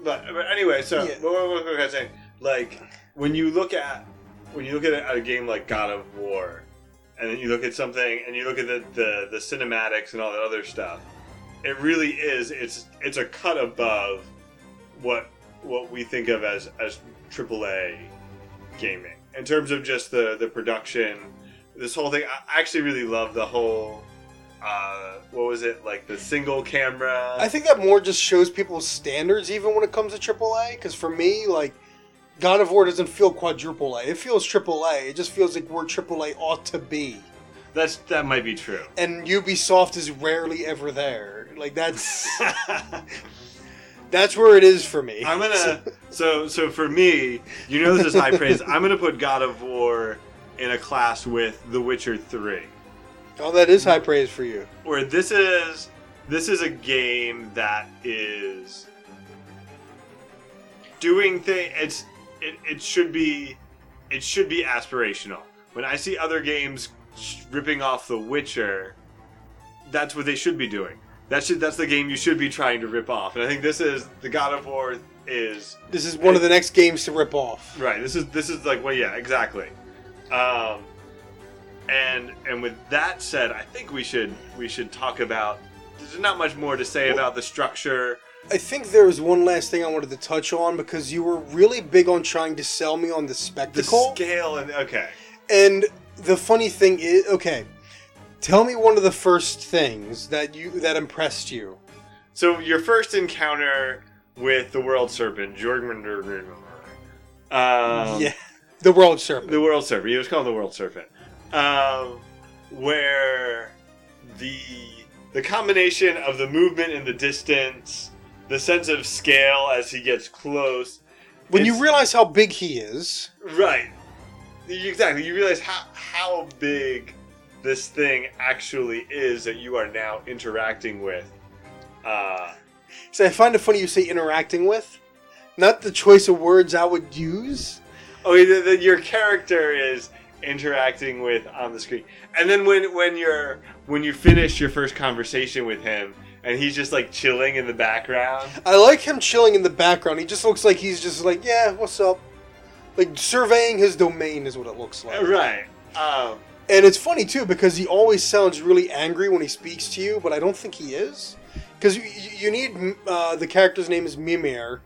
B: But, but anyway, so
A: Yeah.
B: what, what, what was I saying? Like when you look at when you look at a, at a game like God of War, and then you look at something and you look at the, the the cinematics and all that other stuff, it really is it's it's a cut above what what we think of as as AAA gaming in terms of just the the production. This whole thing, I actually really love the whole uh, what was it like the single camera?
A: I think that more just shows people's standards, even when it comes to AAA. Because for me, like God of War doesn't feel quadruple A. It feels triple A. It just feels like where AAA ought to be.
B: That's that might be true.
A: And Ubisoft is rarely ever there. Like that's that's where it is for me.
B: I'm gonna so so for me, you know this is high praise. I'm gonna put God of War in a class with The Witcher Three,
A: oh, that is high praise for you.
B: where this is this is a game that is doing thing. It's it, it should be it should be aspirational. When I see other games ripping off The Witcher, that's what they should be doing. That should that's the game you should be trying to rip off. And I think this is the God of War is
A: This is one of the next games to rip off.
B: Right. This is this is like well, yeah, exactly. Um, and and with that said, I think we should we should talk about. There's not much more to say about the structure.
A: I think there was one last thing I wanted to touch on because you were really big on trying to sell me on the
B: The
A: spectacle.
B: scale and okay.
A: And the funny thing is, okay, tell me one of the first things that you that impressed you.
B: So your first encounter with the world serpent, Jorgen. Um,
A: yeah, the world serpent.
B: the world serpent. You just called the world serpent. Um, where the the combination of the movement in the distance, the sense of scale as he gets close.
A: when you realize how big he is,
B: Right. Exactly. You realize how how big this thing actually is that you are now interacting with. Uh,
A: so I find it funny you say interacting with, not the choice of words I would use.
B: oh, your character is interacting with on the screen, and then when when you're when you finish your first conversation with him, and he's just like chilling in the background.
A: I like him chilling in the background. He just looks like he's just like, yeah, what's up? Like surveying his domain is what it looks like.
B: Right. Um,
A: And it's funny too because he always sounds really angry when he speaks to you, but I don't think he is. Because you, you need uh, the character's name is Mimir,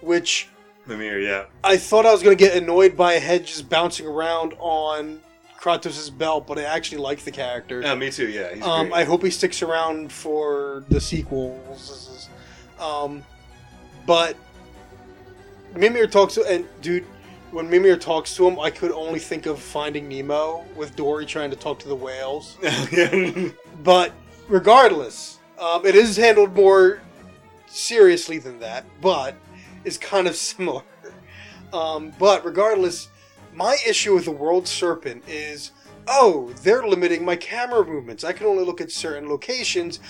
A: which
B: Mimir, yeah.
A: I thought I was going to get annoyed by a head just bouncing around on Kratos's belt, but I actually like the character.
B: Oh, me too. Yeah. He's
A: Um. I hope he sticks around for the sequels. Um, but Mimir talks to, and dude, when Mimir talks to him, I could only think of Finding Nemo with Dory trying to talk to the whales. But regardless, um, it is handled more seriously than that, but is kind of similar. Um, but regardless, my issue with the World Serpent is oh, they're limiting my camera movements. I can only look at certain locations.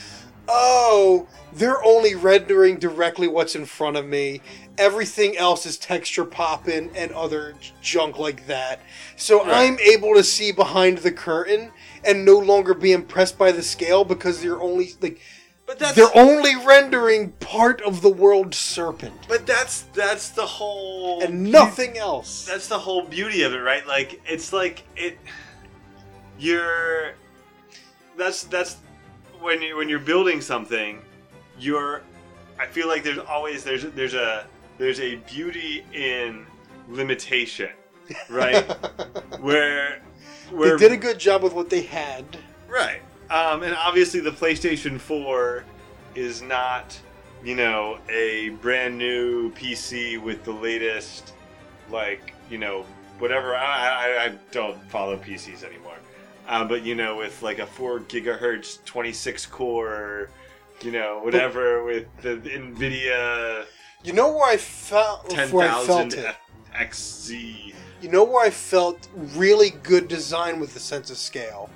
A: Oh, they're only rendering directly what's in front of me. Everything else is texture popping and other junk like that. So
B: Right.
A: I'm able to see behind the curtain and no longer be impressed by the scale because they're only like
B: but that's
A: they're only rendering part of the world serpent
B: but that's that's the whole
A: and nothing else.
B: that's the whole beauty of it, right? Like it's like it you're that's that's when you when you're building something, you're I feel like there's always there's there's a there's a beauty in limitation, right? where
A: they did a good job with what they had.
B: Right. Um, and obviously, the PlayStation 4 is not, you know, a brand new PC with the latest, like, you know, whatever. I, I, I don't follow PCs anymore. Uh, but, you know, with like a 4 gigahertz, 26 core, you know, whatever, with the NVIDIA
A: You know where I felt where I felt
B: 10,000
A: it.
B: XZ.
A: You know where I felt really good design with the sense of scale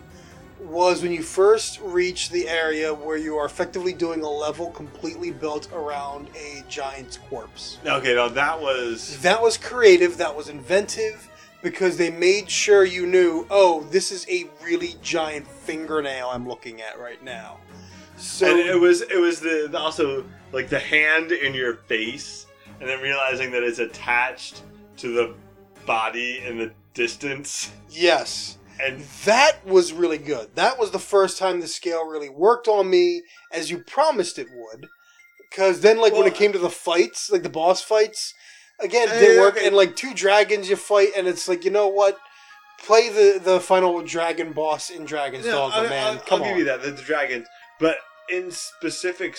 A: was when you first reach the area where you are effectively doing a level completely built around a giant's corpse.
B: Okay, now that was.
A: That was creative, that was inventive because they made sure you knew, oh, this is a really giant fingernail I'm looking at right now. So
B: and it was it was the, the also like the hand in your face and then realizing that it's attached to the body in the distance
A: yes,
B: and
A: that was really good. That was the first time the scale really worked on me as you promised it would. Because then, like when it came to the fights, like the boss fights, again, it
B: Uh,
A: didn't work.
B: okay.
A: And like two dragons you fight, and it's like you know what? play the the final dragon boss in Dragon's
B: No,
A: Dogma,
B: I-
A: man.
B: I'll,
A: Come
B: I'll
A: on.
B: give you that the, the dragons, but in specific.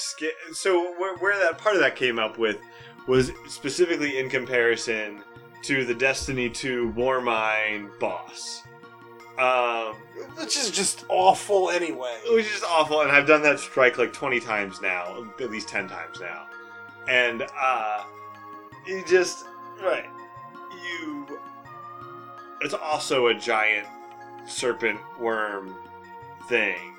B: So where, where that part of that came up with was specifically in comparison to the Destiny 2 Warmind boss. Um,
A: Which is just awful anyway.
B: which is awful, and I've done that strike like 20 times now, at least 10 times now. And, uh, you just, right, you, it's also a giant serpent worm thing.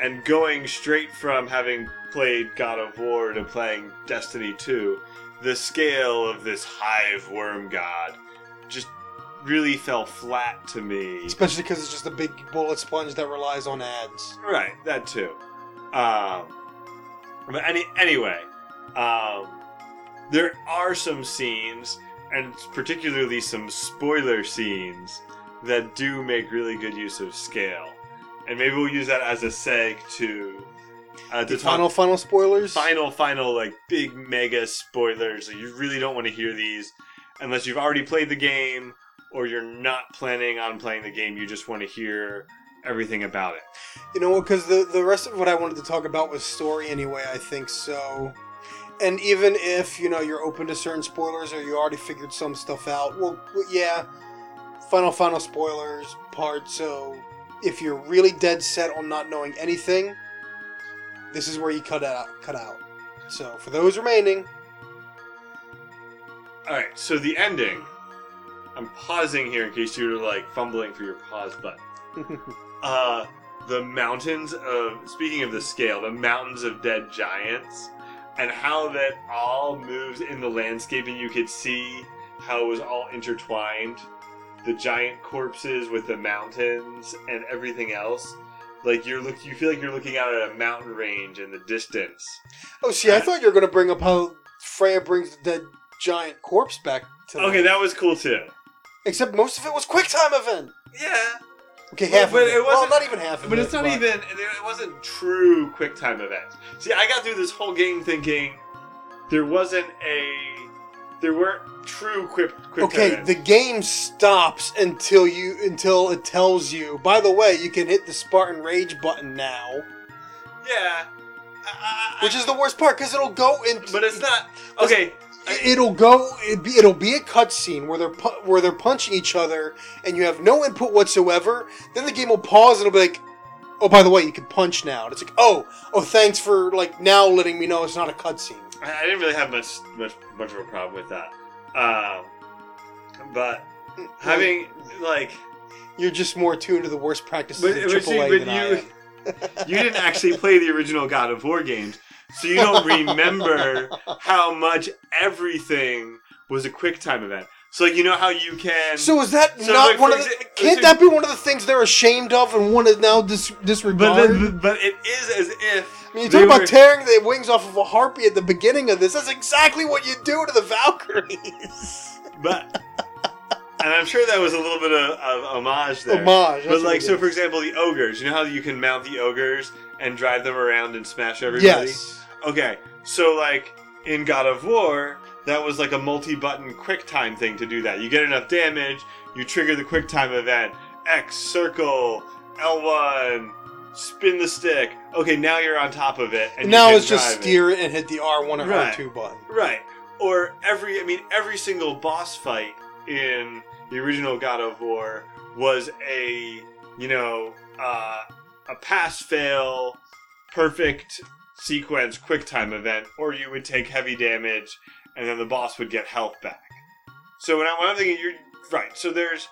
B: And going straight from having played God of War to playing Destiny 2, the scale of this hive worm god just really fell flat to me.
A: Especially because it's just a big bullet sponge that relies on ads.
B: Right, that too. Um, but any anyway, um, there are some scenes, and particularly some spoiler scenes, that do make really good use of scale, and maybe we'll use that as a seg to uh,
A: The
B: talk
A: final, final spoilers.
B: final, final, like big mega spoilers. You really don't want to hear these unless you've already played the game or you're not planning on playing the game. You just want to hear everything about it.
A: You know, because the the rest of what I wanted to talk about was story anyway. I think so. And even if you know you're open to certain spoilers or you already figured some stuff out, well, yeah, final final spoilers part. So if you're really dead set on not knowing anything, this is where you cut out. Cut out. So for those remaining,
B: All right, so the ending. I'm pausing here in case you were like fumbling for your pause button. Uh, the mountains of speaking of the scale, the mountains of dead giants, and how that all moves in the landscape, and you could see how it was all intertwined. The giant corpses with the mountains and everything else. Like you're look, you feel like you're looking out at a mountain range in the distance.
A: oh, see, I thought you were gonna bring up how Freya brings the dead giant corpse back to.
B: Okay,
A: life.
B: that was cool too.
A: Except most of it was quick time event.
B: Yeah,
A: Okay, half
B: but
A: of it.
B: it
A: well,
B: wasn't-
A: not even half of
B: But
A: it.
B: it's not even. It wasn't true quick time events. See, I got through this whole game thinking there wasn't a. There weren't true quick quick time
A: Okay,
B: events.
A: the game stops until you until it tells you. By the way, you can hit the Spartan Rage button now,
B: yeah, I- I-
A: which is the worst part because it'll go in.
B: But it's not okay.
A: It'll go. It'll be, it'll be a cutscene where they're pu- where they're punching each other, and you have no input whatsoever. Then the game will pause and it'll be like, "Oh, by the way, you can punch now." And it's like, "Oh, oh, thanks for like now letting me know it's not a cutscene."
B: I I didn't really have much much much of a problem with that. Um, but having like
A: You're just more tuned to the worst practices
B: But-
A: of AAA
B: but
A: than I am.
B: you didn't actually play the original God of War games, so you don't remember how much everything was a quick time event. So like you know how you can
A: So is that
B: So,
A: not
B: like,
A: one of the?
B: exa-
A: Can't that be one of the things they're ashamed of and want to now dis-
B: but,
A: disregard?
B: then, but it is as if
A: I mean, you talk about
B: were-
A: tearing the wings off of a harpy at the beginning of this. That's exactly what you do to the Valkyries.
B: but and I'm sure that was a little bit of, of homage there.
A: Homage.
B: But like so, for example, the ogres. You know how you can mount the ogres and drive them around and smash everybody.
A: yes,
B: Okay, so like in God of War, that was like a multi-button quick time thing to do that. You get enough damage, you trigger the quick time event. X circle, L1, spin the stick. Okay, now you're on top of it. And
A: now it's just steer it and hit the R one or
B: Right.
A: R two button.
B: Right. Or every, I mean, every single boss fight in the original God of War was a, you know, uh, a pass fail, perfect sequence, quick time event, or you would take heavy damage and then the boss would get health back. So when, I, when I'm thinking, you're right. So there's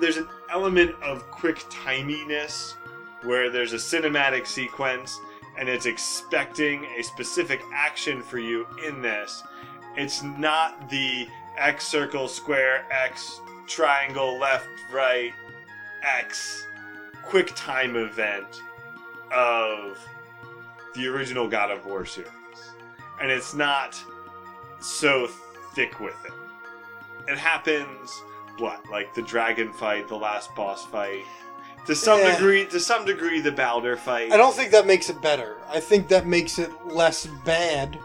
B: there's an element of quick timiness where there's a cinematic sequence and it's expecting a specific action for you in this. It's not the X circle, square, X, triangle, left, right, X quick time event of the original God of War series. And it's not so thick with it. It happens, what, like the dragon fight, the last boss fight. To some
A: Yeah.
B: degree, to some degree, the Baldur fight.
A: I don't think that makes it better. I think that makes it less bad.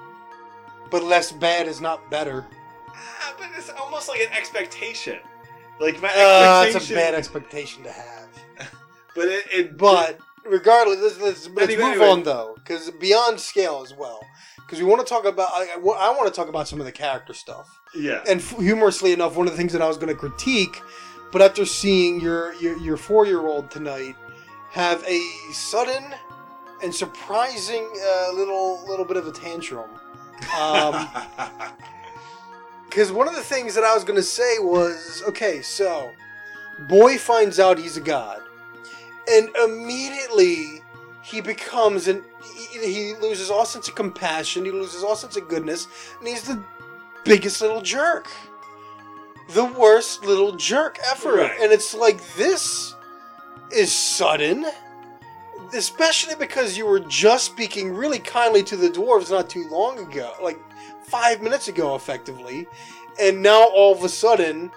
A: But less bad is not better.
B: Ah, but it's almost like an expectation. Like my
A: Uh, it's a
B: expectation,
A: bad expectation to have.
B: but it, it
A: But regardless, let's, let's, let's
B: Anyway,
A: move
B: anyway.
A: on though, because beyond scale as well. Because we want to talk about, I, I want to talk about some of the character stuff.
B: yeah,
A: And f- humorously enough, one of the things that I was going to critique, but after seeing your your, your four year old tonight have a sudden and surprising uh, little little bit of a tantrum. Um, Because one of the things that I was going to say was okay, so boy finds out he's a god, and immediately he becomes and he, he loses all sense of compassion, he loses all sense of goodness, and he's the biggest little jerk, the worst little jerk ever.
B: Right.
A: And it's like this is sudden. Especially because you were just speaking really kindly to the dwarves not too long ago, like five minutes ago, effectively, and now all of a sudden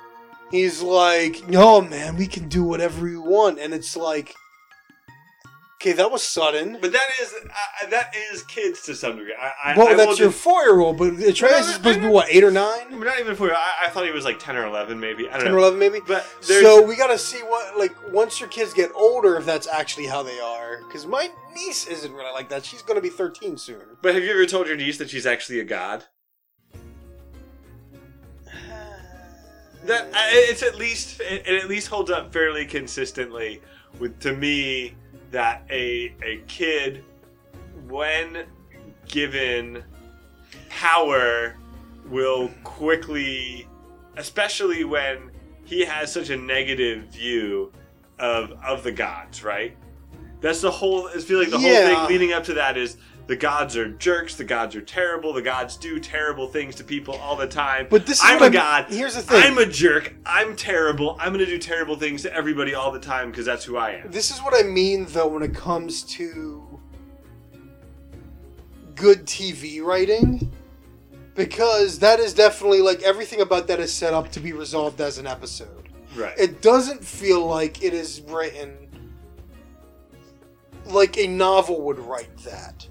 A: he's like, "No, man, we can do whatever we want," and it's like, okay, that was sudden.
B: but that is uh, that is kids to some degree. I, I,
A: Well,
B: I
A: that's your
B: just-
A: four-year-old, but Atreus
B: No,
A: is supposed to be what eight or nine,
B: not even for I, I thought he was like ten or eleven, maybe. I don't
A: ten
B: know.
A: or eleven, maybe.
B: But
A: So we gotta see what like once your kids get older, if that's actually how they are. Because my niece isn't really like that. She's gonna be thirteen soon.
B: but have you ever told your niece that she's actually a god? That it's at least it, it at least holds up fairly consistently with to me that a a kid when given power will quickly especially when he has such a negative view of of the gods right that's the whole i feel like the
A: Yeah.
B: whole thing leading up to that is the gods are jerks the gods are terrible the gods do terrible things to people all the time
A: But this is
B: i'm a
A: I'm-
B: god
A: Here's the thing.
B: i'm a jerk i'm terrible i'm gonna do terrible things to everybody all the time because that's who i am
A: This is what I mean, though, when it comes to good TV writing. Because that is definitely like everything about that is set up to be resolved as an episode.
B: right
A: It doesn't feel like it is written like a novel would write that.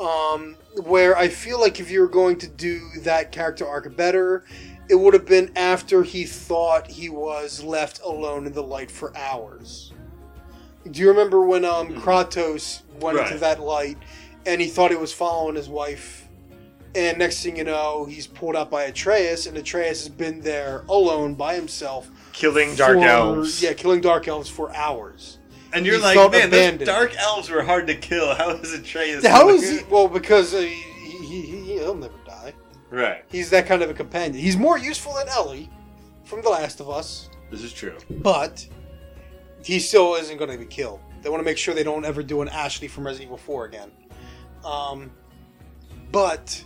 A: Um, where I feel like if you were going to do that character arc better, it would have been after he thought he was left alone in the light for hours. Do you remember when um,
B: Hmm.
A: Kratos went into that light and he thought he was following his wife? And next thing you know, he's pulled out by Atreus, and Atreus has been there alone by himself
B: killing dark
A: for-
B: elves
A: Yeah, killing dark elves for hours.
B: And you're
A: He
B: like, man, those dark elves were hard to kill. How is Atreus?
A: How is he? Well, because uh, he, he, he, he'll never die.
B: Right.
A: He's that kind of a companion. He's more useful than Ellie from The Last of Us,
B: This is true.
A: but he still isn't going to be killed. They want to make sure they don't ever do an Ashley from Resident Evil 4 again. Um, but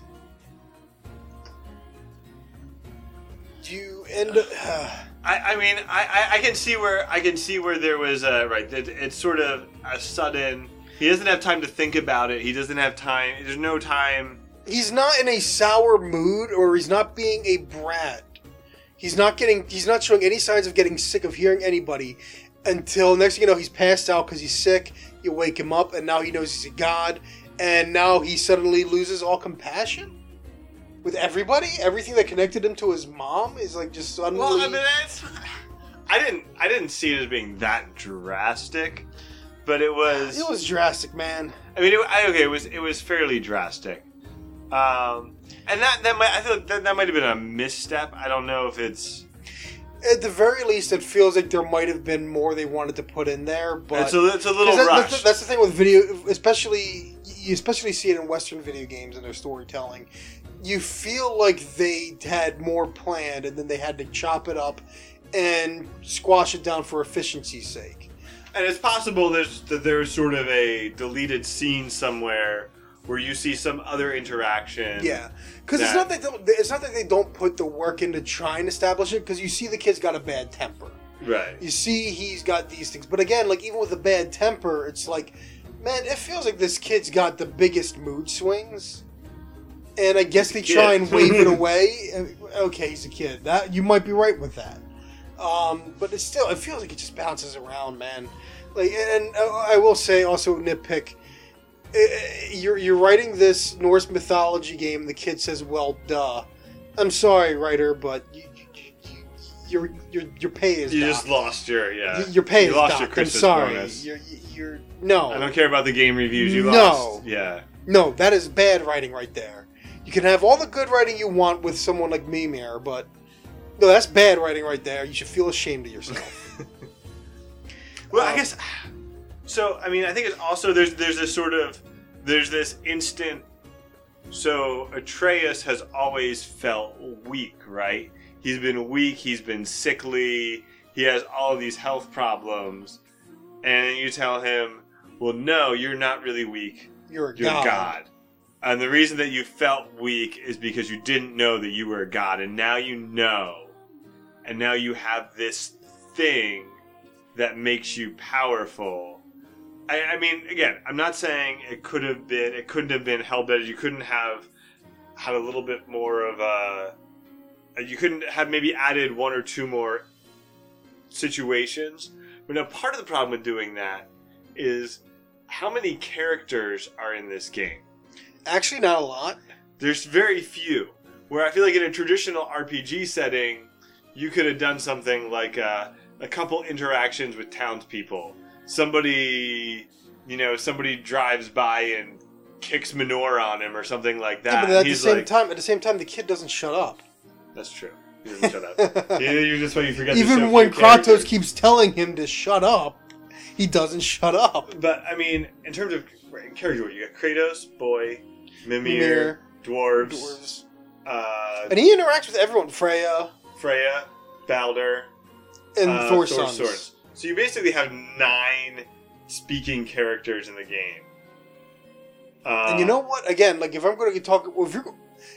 A: do you end?
B: I, I mean, I, I, can see where I can see where there was a right. It, it's sort of a sudden. He doesn't have time to think about it. He doesn't have time. There's no time.
A: he's not in a sour mood or he's not being a brat. He's not getting he's not showing any signs of getting sick of hearing anybody until next thing you know he's passed out because he's sick. You wake him up and now he knows he's a god and now he suddenly loses all compassion with everybody. Everything that connected him to his mom is like just suddenly.
B: Well, I mean, it's, I didn't I didn't see it as being that drastic, but it was.
A: it was drastic, man.
B: I mean, it, I, okay, it was it was fairly drastic, um, and that that might I thought that, that might have been a misstep. I don't know if it's
A: At the very least, it feels like there might have been more they wanted to put in there, but
B: it's a it's a little
A: that-
B: rushed.
A: That's, the, that's the thing with video, especially you especially see it in Western video games and their storytelling. You feel like they had more planned, and then they had to chop it up and squash it down for efficiency's sake.
B: And it's possible there's that there's sort of a deleted scene somewhere where you see some other interaction.
A: Yeah, because it's not that they don't- it's not that they don't put the work into trying to establish it. Because you see the kid's got a bad temper.
B: Right.
A: You see he's got these things, but again, like even with a bad temper, it's like, man, it feels like this kid's got the biggest mood swings. And I guess they try and wave it away. Uh, Okay, he's a kid. That you might be right with that. Um, but it's still, it feels like it just bounces around, man. Like, and uh, I will say also nitpick. uh, You're you're writing this Norse mythology game. The kid says, "Well, duh." I'm sorry, writer, but you, you, you, your your your pay is
B: You
A: docked.
B: just lost your yeah.
A: Your pay
B: you
A: is
B: lost
A: docked.
B: your
A: I'm sorry.
B: bonus.
A: You're, you're no
B: I don't care about the game reviews. You
A: No.
B: lost. Yeah.
A: no. That is bad writing right there. You can have all the good writing you want with someone like Mimir, but no, that's bad writing right there. You should feel ashamed of yourself.
B: Well, I
A: Um,
B: guess. So I mean, I think it's also there's there's this sort of there's this instant. So Atreus has always felt weak, right? He's been weak. He's been sickly. He has all of these health problems, and you tell him, "Well, no, you're not really weak.
A: You're a
B: You're
A: god.
B: God." And the reason that you felt weak is because you didn't know that you were a god, and now you know, and now you have this thing that makes you powerful. I, I mean, again, I'm not saying it could have been, it couldn't have been Hellbent. You couldn't have had a little bit more of a, uh, you couldn't have maybe added one or two more situations. But now, part of the problem with doing that is how many characters are in this game.
A: Actually, not a lot.
B: There's very few. Where I feel like in a traditional RPG setting, you could have done something like uh, a couple interactions with townspeople. Somebody, you know, somebody drives by and kicks manure on him or something like that.
A: Yeah, but
B: and
A: at the same
B: like,
A: time, at the same time, the kid doesn't shut up.
B: That's true. He doesn't shut up. You- You're just you forget.
A: Even when Kratos
B: characters.
A: keeps telling him to shut up, he doesn't shut up.
B: But I mean, in terms of character, you got Kratos, boy, Mimir,
A: Mimir,
B: dwarves,
A: Dwarves.
B: Uh,
A: And he interacts with everyone. Freya
B: Freya, Baldur,
A: and
B: uh,
A: Thor's
B: Thor's
A: sons.
B: swords. So you basically have nine speaking characters in the game. Uh,
A: And you know what? Again, like if I'm going to talk, well, if you're,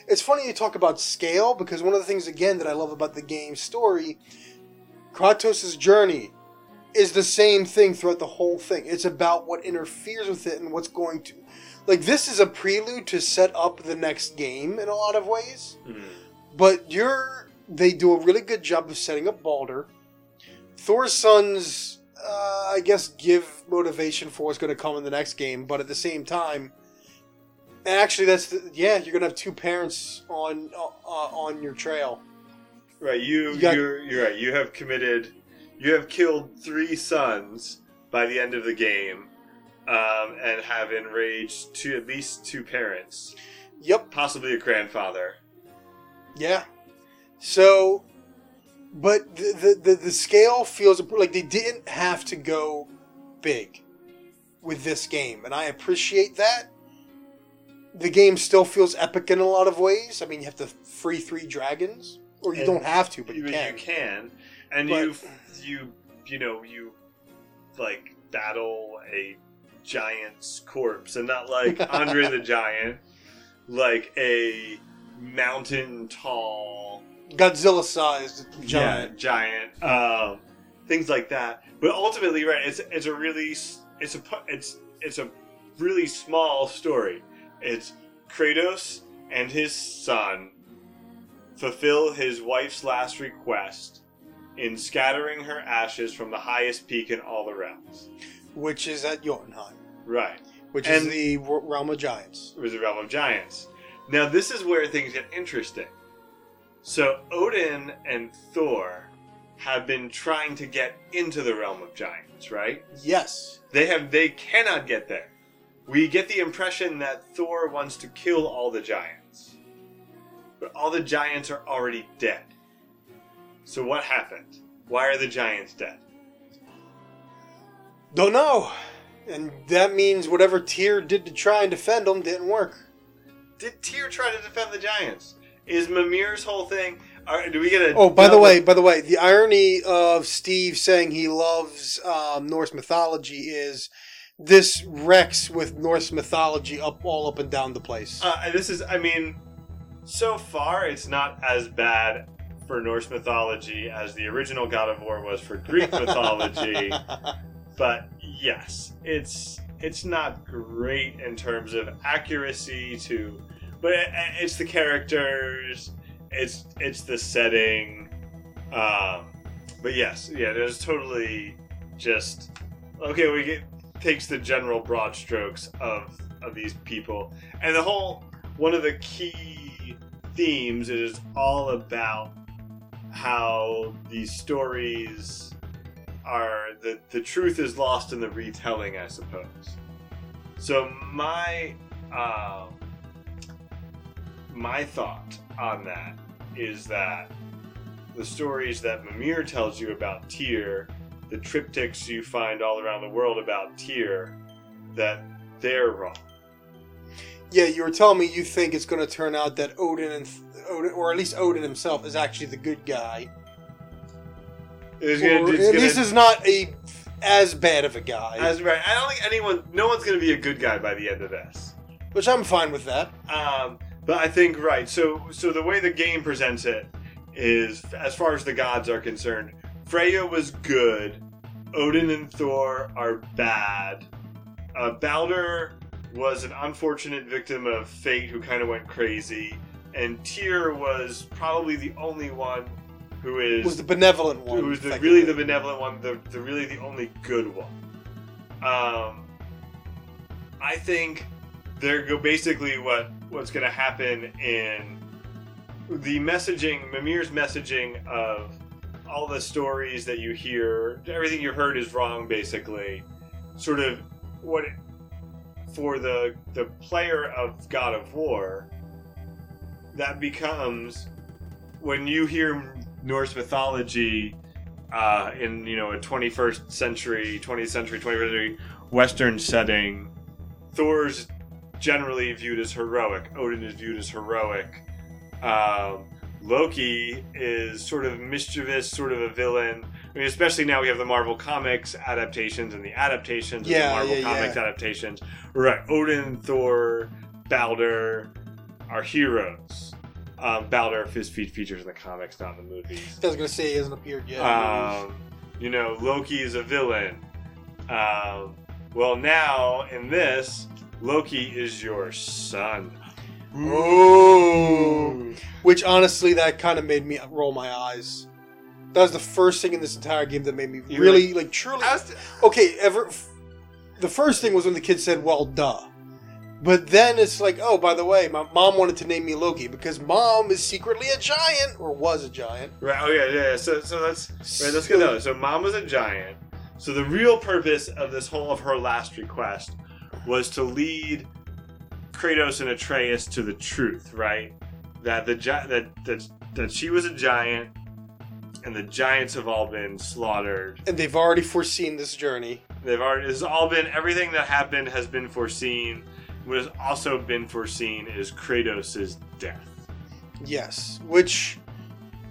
A: it's funny you talk about scale because one of the things again that I love about the game's story, Kratos' journey, is the same thing throughout the whole thing. It's about what interferes with it and what's going to, like this is a prelude to set up the next game in a lot of ways.
B: Mhm.
A: But you're they do a really good job of setting up Baldur. Thor's sons, uh, I guess, give motivation for what's going to come in the next game, but at the same time, actually, that's the, yeah, you're going to have two parents on uh, on your trail.
B: right, you,
A: You got-
B: you're, you're right. You have committed. You have killed three sons by the end of the game, um, and have enraged two at least two parents,
A: Yep,
B: possibly a grandfather.
A: yeah. So, but the the the, the scale feels like they didn't have to go big with this game, and I appreciate that. The game still feels epic in a lot of ways. I mean, you have to free three dragons, or you
B: And
A: don't have to, but you
B: you,
A: can.
B: you can, and you you you know you like battle a giant's corpse, and not like Andre the Giant, like a mountain tall
A: Godzilla-sized giant.
B: yeah, giant, um, things like that. But ultimately, right? It's it's a really it's a it's it's a really small story. It's Kratos and his son fulfill his wife's last request in scattering her ashes from the highest peak in all the realms.
A: which is at Jotunheim,
B: Right.
A: which is
B: And-
A: the realm of giants.
B: It was the realm of giants. Now, this is where things get interesting. So, Odin and Thor have been trying to get into the realm of giants, right?
A: Yes.
B: They have they cannot get there. We get the impression that Thor wants to kill all the giants. But all the giants are already dead. So what happened? Why are the giants dead?
A: Don't know. And that means whatever Tyr did to try and defend them didn't work.
B: Did Tyr try to defend the giants? Is Mimir's whole thing? Are, do we get a?
A: Oh, by the way, by the way, the irony of Steve saying he loves um, Norse mythology is this wrecks with Norse mythology up all up and down the place.
B: Uh, this is, I mean, so far it's not as bad for Norse mythology as the original God of War was for Greek mythology. but yes, it's it's not great in terms of accuracy to, but it, it's the characters, it's it's the setting. Um, but yes, yeah, there's totally just okay. We get takes the general broad strokes of of these people, and the whole one of the key themes is all about how these stories are the the truth is lost in the retelling, I suppose. So my um, my thought on that is that the stories that Mimir tells you about Tyr, the triptychs you find all around the world about Tyr, that they're wrong.
A: Yeah, you were telling me you think it's going to turn out that Odin and Odin, or at least Odin himself, is actually the good guy.
B: It's gonna, it's
A: at
B: gonna-
A: least is not a as bad of a guy,
B: as right. I don't think anyone, no one's going to be a good guy by the end of this.
A: which I'm fine with that.
B: Um, but I think right. So so the way the game presents it is, as far as the gods are concerned, Freya was good. Odin and Thor are bad. Uh, Baldur was an unfortunate victim of fate who kind of went crazy, and Tyr was probably the only one who is
A: Was the benevolent one?
B: who's the, really the benevolent one, the, the really the only good one. Um, I think they're go basically what what's going to happen in the messaging, Mimir's messaging of all the stories that you hear, everything you heard is wrong. Basically, sort of what it, for the the player of God of War, that becomes when you hear Norse mythology uh, in you know a 21st century, 20th century, 21st century Western setting, Thor's generally viewed as heroic. Odin is viewed as heroic. Um, Loki is sort of mischievous, sort of a villain. I mean, especially now we have the Marvel Comics adaptations and the adaptations of
A: Yeah,
B: the Marvel
A: yeah,
B: Comics
A: yeah.
B: adaptations. Right, Odin, Thor, Baldur are heroes. Um, Baldur his feet features in the comics, not in the movies.
A: I was going to say he hasn't appeared yet.
B: Um, you know, Loki is a villain. Um, well, now in this, Loki is your son.
A: Ooh. Which honestly, that kind of made me roll my eyes. That was the first thing in this entire game that made me
B: You
A: really, like, truly. Okay, ever. The first thing was when the kid said, "Well, duh," but then it's like, "Oh, by the way, my mom wanted to name me Loki because mom is secretly a giant or was a giant."
B: Right. Oh yeah, yeah. yeah. So, so let's right. Let's get that. So, mom was a giant. So the real purpose of this whole of her last request was to lead Kratos and Atreus to the truth, right? That the gi- that that that she was a giant, and the giants have all been slaughtered.
A: And they've already foreseen this journey.
B: They've already. This has all been everything that happened has been foreseen. What has also been foreseen is Kratos' death.
A: Yes, which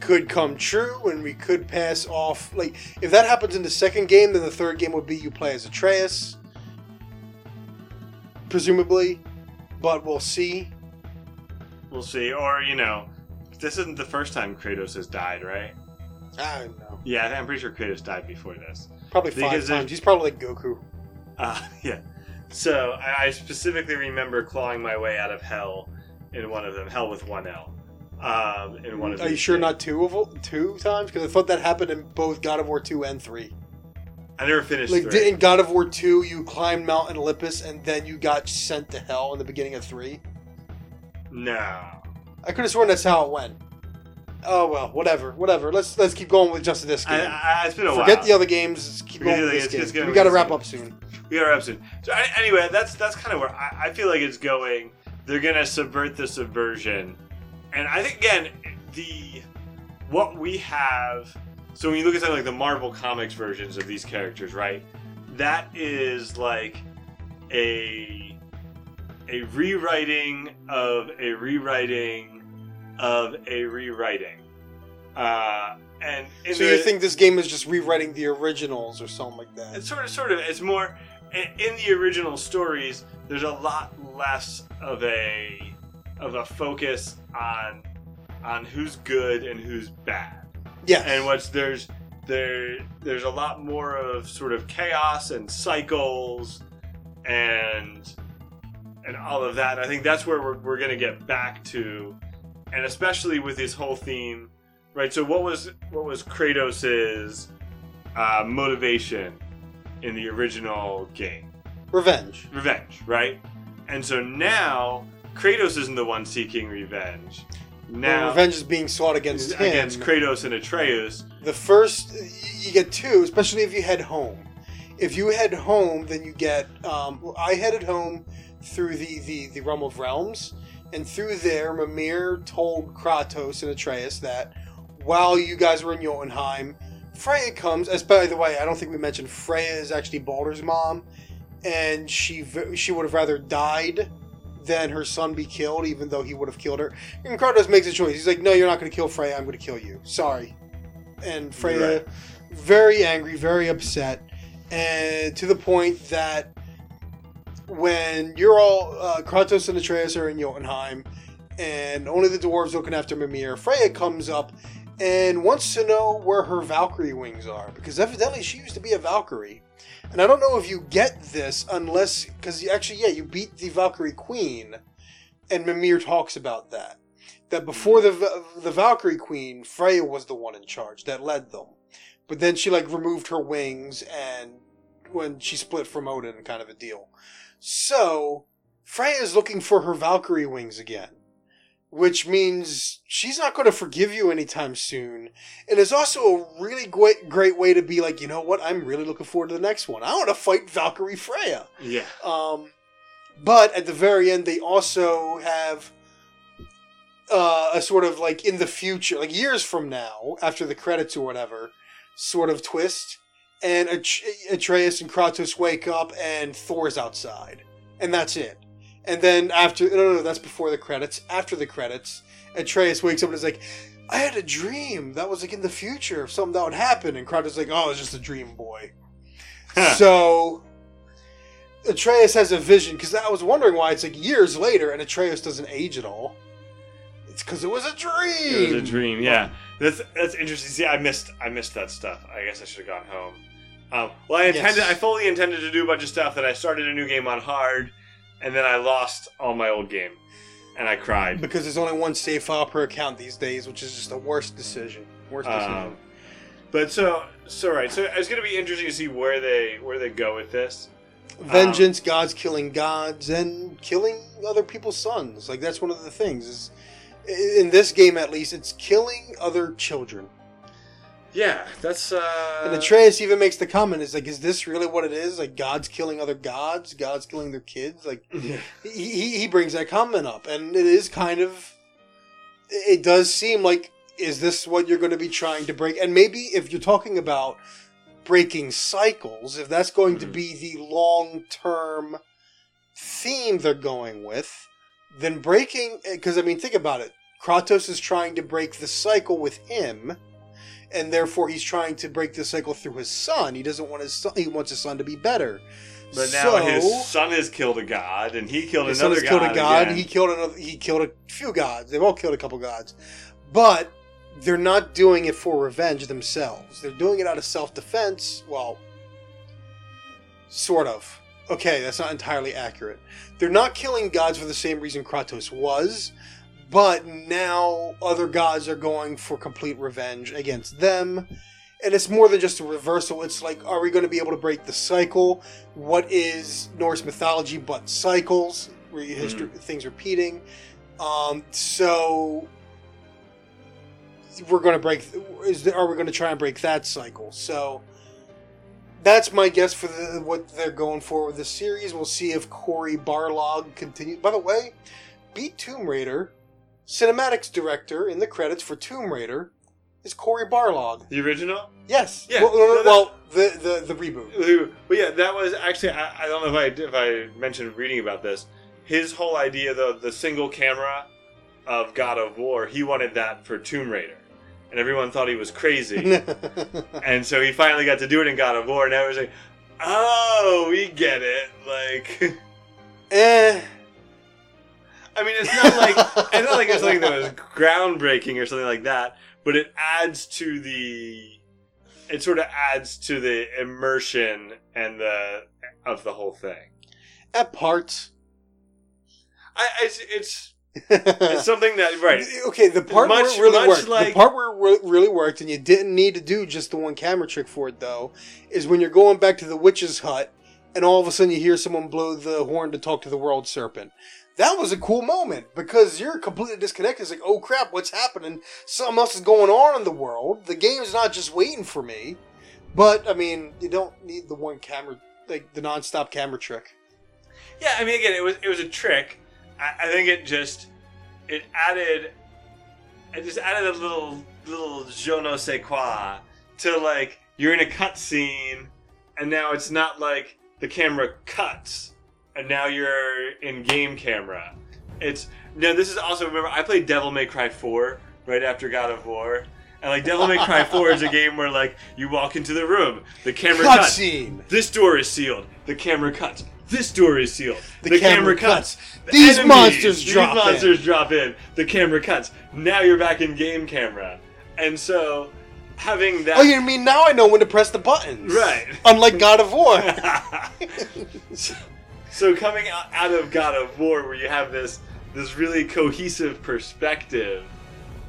A: could come true, and we could pass off. Like, if that happens in the second game, then the third game would be you play as Atreus, presumably. But we'll see.
B: We'll see. Or you know, this isn't the first time Kratos has died, right?
A: I don't know.
B: Yeah, I'm pretty sure Kratos died before this.
A: Probably five
B: Because
A: times.
B: if-
A: He's probably like Goku.
B: Uh, yeah. So I I specifically remember clawing my way out of hell in one of them, hell with one L. Um, in one of
A: Are you sure
B: games.
A: not two of two times? Because I thought that happened in both God of War two and three.
B: I never finished.
A: Like
B: three.
A: in God of War two, you climbed Mount Olympus and then you got sent to hell in the beginning of three.
B: No.
A: I could have sworn that's how it went. Oh well, whatever, whatever. Let's let's keep going with just this game.
B: I, it's been a
A: Forget
B: while.
A: the other games. Let's keep
B: Forget
A: going with this
B: other-
A: game. we got to wrap up soon.
B: We got our episode. So I, anyway, that's that's kind of where I, I feel like it's going. They're gonna subvert the subversion, and I think again the what we have. So when you look at something like the Marvel Comics versions of these characters, right? That is like a a rewriting of a rewriting of a rewriting. Uh, and in
A: So
B: the,
A: you think this game is just rewriting the originals or something like that?
B: it's sort of, sort of. It's more in, in the original stories. There's a lot less of a of a focus on on who's good and who's bad,
A: Yeah.
B: and what's there's there there's a lot more of sort of chaos and cycles and and all of that. I think that's where we're, we're gonna get back to, and especially with his whole theme, right? So what was what was Kratos's uh, motivation in the original game?
A: Revenge.
B: Revenge, right? And so now Kratos isn't the one seeking revenge. now
A: revenge is being sought against him.
B: against Kratos and Atreus.
A: the first you get two, especially if you head home. If you head home, then you get. Um, I headed home through the, the the realm of realms, and through there, Mimir told Kratos and Atreus that while you guys were in Jotunheim, Freya comes. As by the way, I don't think we mentioned Freya is actually Baldur's mom, and she she would have rather died than her son be killed, even though he would have killed her. And Kratos makes a choice. He's like, "No, you're not going to kill Freya. I'm going to kill you. Sorry." And Freya,
B: Right.
A: very angry, very upset, and to the point that when you're all uh, Kratos and Atreus are in Jotunheim, and only the dwarves looking after Mimir, Freya comes up and wants to know where her Valkyrie wings are because evidently she used to be a Valkyrie. And I don't know if you get this unless because actually, yeah, you beat the Valkyrie Queen, and Mimir talks about that. That before the the Valkyrie Queen, Freya was the one in charge that led them, but then she like removed her wings and when she split from Odin, kind of a deal. So Freya is looking for her Valkyrie wings again, which means she's not going to forgive you anytime soon. And it's also a really great, great way to be like, you know what? I'm really looking forward to the next one. I want to fight Valkyrie Freya.
B: Yeah.
A: Um, but at the very end, they also have uh, a sort of like in the future, like years from now, after the credits or whatever, sort of twist. And At- Atreus and Kratos wake up, and Thor's outside, and that's it. And then after, no, no, no, that's before the credits. After the credits, Atreus wakes up and is like, "I had a dream that was like in the future of something that would happen." And Kratos is like, "Oh, it's just a dream, boy." so Atreus has a vision because I was wondering why it's like years later and Atreus doesn't age at all. It's because it was a dream.
B: It was a dream. Yeah, that's that's interesting. See, I missed I missed that stuff. I guess I should have gone home. Um, well, I intended
A: Yes.
B: I fully intended to do a bunch of stuff. That I started a new game on hard, and then I lost all my old game, and I cried.
A: Because there's only one save file per account these days, which is just the worst decision. Worst decision.
B: Um, but so so right. So it's going to be interesting to see where they where they go with this.
A: Vengeance, gods killing gods, and killing other people's sons. Like that's one of the things. Is in this game at least, it's killing other children.
B: Yeah, that's uh.
A: And Atreus even makes the comment: "Is like, is this really what it is? Like gods killing other gods, gods killing their kids? Like he, he he brings that comment up, and it is kind of. It does seem like is this what you're going to be trying to break? And maybe if you're talking about breaking cycles, if that's going to
B: Mhm.
A: be the long term theme they're going with, then breaking because I mean think about it. Kratos is trying to break the cycle with him, and therefore he's trying to break the cycle through his son. He doesn't want his son. He wants his son to be better.
B: But now
A: So-
B: his son has killed a god, and he killed
A: his son
B: another
A: has killed a god.
B: again.
A: He killed another. He killed a few gods. They've all killed a couple gods, but they're not doing it for revenge themselves. They're doing it out of self-defense. Well, sort of. Okay, that's not entirely accurate. They're not killing gods for the same reason Kratos was, but now other gods are going for complete revenge against them. And it's more than just a reversal. It's like, are we going to be able to break the cycle? What is Norse mythology but cycles, where you history, things repeating? Um, so we're going to break. Is there, are we going to try and break that cycle? So that's my guess for the, what they're going for with the series. We'll see if Cory Barlog continues. By the way, beat Tomb Raider. Cinematics director in the credits for Tomb Raider is Cory Barlog.
B: the original.
A: Yes.
B: Yeah,
A: Well, no, well the, the the reboot.
B: But yeah, that was actually I, I don't know if I if I mentioned reading about this. His whole idea, though, the single camera of God of War, he wanted that for Tomb Raider, and everyone thought he was crazy. and so he finally got to do it in God of War, and everyone's like, "Oh, we get it." Like,
A: eh.
B: I mean, it's not like it's not like it's something that was groundbreaking or something like that, but it adds to the it sort of adds to the immersion and the of the whole thing.
A: At parts.
B: I, it's, it's it's something that right.
A: Okay, the part where it really
B: much
A: worked, the part where it really worked, and you didn't need to do just the one camera trick for it though, is when you're going back to the witch's hut, and all of a sudden you hear someone blow the horn to talk to the world serpent. that was a cool moment because you're completely disconnected. It's like, oh crap, what's happening? Something else is going on in the world. The game's not just waiting for me. But I mean, you don't need the one camera, like the non-stop camera trick.
B: Yeah, I mean, again, it was it was a trick. I, I think it just it added it just added a little little je ne sais quoi to like you're in a cutscene and now it's not like the camera cuts and now you're in game camera. It's no. This is also remember I played Devil May Cry four right after God of War. And like Devil May Cry 4 is a game where like you walk into the room, the camera cuts.
A: Cutscene.
B: This door is sealed. The camera cuts. This door is sealed.
A: The camera cuts.
B: The
A: These monsters drop in.
B: These
A: in.
B: monsters drop in. The camera cuts. Now you're back in game camera. And so having that
A: Oh, you mean now I know when to press the buttons?
B: Right.
A: Unlike God of War.
B: so, so coming out, out of God of War, where you have this this really cohesive perspective,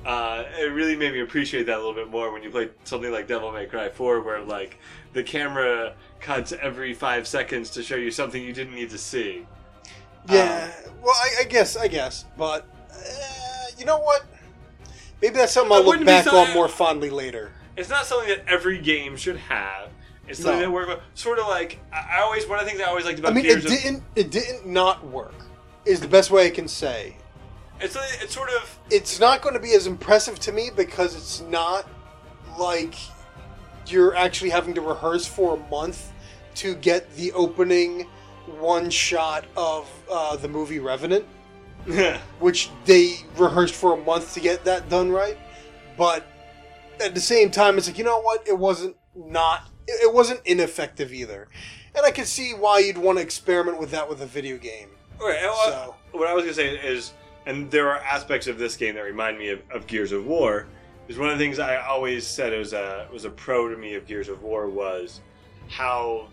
B: uh, it really made me appreciate that a little bit more when you play something like Devil May Cry 4, where like the camera cuts every five seconds to show you something you didn't need to see.
A: yeah. well, I, I guess, I guess, but uh, you know what? Maybe that's something I'll look back on more fondly later.
B: It's not something that every game should have. It's something
A: No.
B: that works sort of like I always one of the things I always liked about.
A: I mean,
B: Gears
A: it didn't. It didn't not work. Is the best way I can say.
B: it's it's sort of
A: It's not going to be as impressive to me because it's not like you're actually having to rehearse for a month to get the opening one shot of uh, the movie Revenant. which they rehearsed for a month to get that done right. But at the same time, it's like you know what? It wasn't not. It wasn't ineffective either, and I can see why you'd want to experiment with that with a video game.
B: Right.
A: So-
B: What I was gonna say is, and there are aspects of this game that remind me of, of Gears of War. Is one of the things I always said was a was a pro to me of Gears of War was how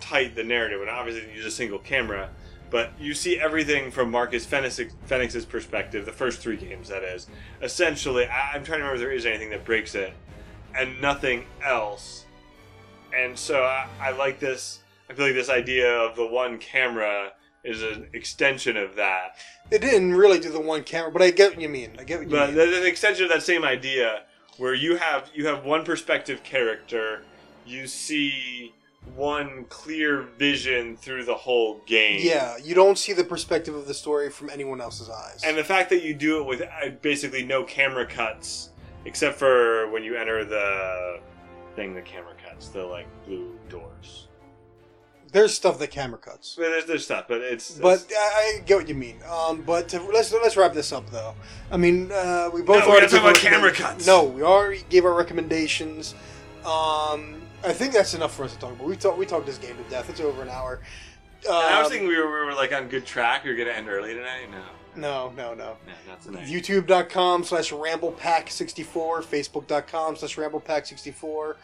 B: tight the narrative, and obviously you use a single camera, but you see everything from Marcus Fenix's perspective. The first three games, that is, essentially. I, I'm trying to remember if there is anything that breaks it, and nothing else. And so I, I like this. I feel like this idea of the one camera is an extension of that.
A: They didn't really do the one camera, but I get what you mean. I get what you
B: But
A: mean.
B: there's an extension of that same idea where you have you have one perspective character, you see one clear vision through the whole game.
A: yeah, you don't see the perspective of the story from anyone else's eyes.
B: And the fact that you do it with uh, basically no camera cuts, except for when you enter the thing, the camera cuts, the like blue doors.
A: There's stuff that camera cuts.
B: But there's, there's stuff, but it's
A: But
B: it's-
A: I, I get what you mean. Um, but to, let's let's wrap this up though. I mean, uh, we both
B: No,
A: already
B: gotta talk
A: gave our
B: about camera cuts.
A: No, we already gave our recommendations. Um, I think that's enough for us to talk about. We talked we talked this game to death. It's over an hour.
B: I was
A: Um,
B: thinking we were, we were like on good track. We were gonna end early tonight. No,
A: no, no, no.
B: no, not tonight.
A: YouTube.com slash RamblePack64, Facebook.com slash RamblePack64,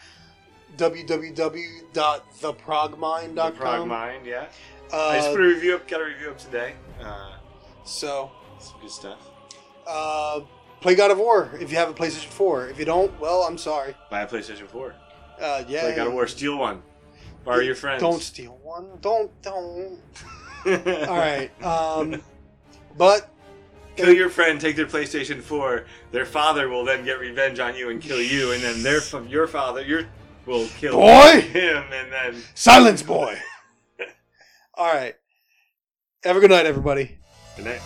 A: www.theprogmind.com.
B: the Prog Mind, yeah.
A: Uh,
B: I just put a review up. Got a review up today. Uh,
A: so,
B: some good stuff.
A: uh, play God of War if you have a PlayStation 4. If you don't, well, I'm sorry.
B: Buy a PlayStation 4.
A: Uh, yeah.
B: Play God of War. Steal one. Borrow your friends.
A: Don't steal one. Don't, don't. All right. Um, but
B: Kill your friend. Take their PlayStation 4. Their father will then get revenge on you and kill you, and then their your father your will kill
A: Boy!
B: him, and then
A: silence, boy. All right. Have a good night, everybody.
B: good night.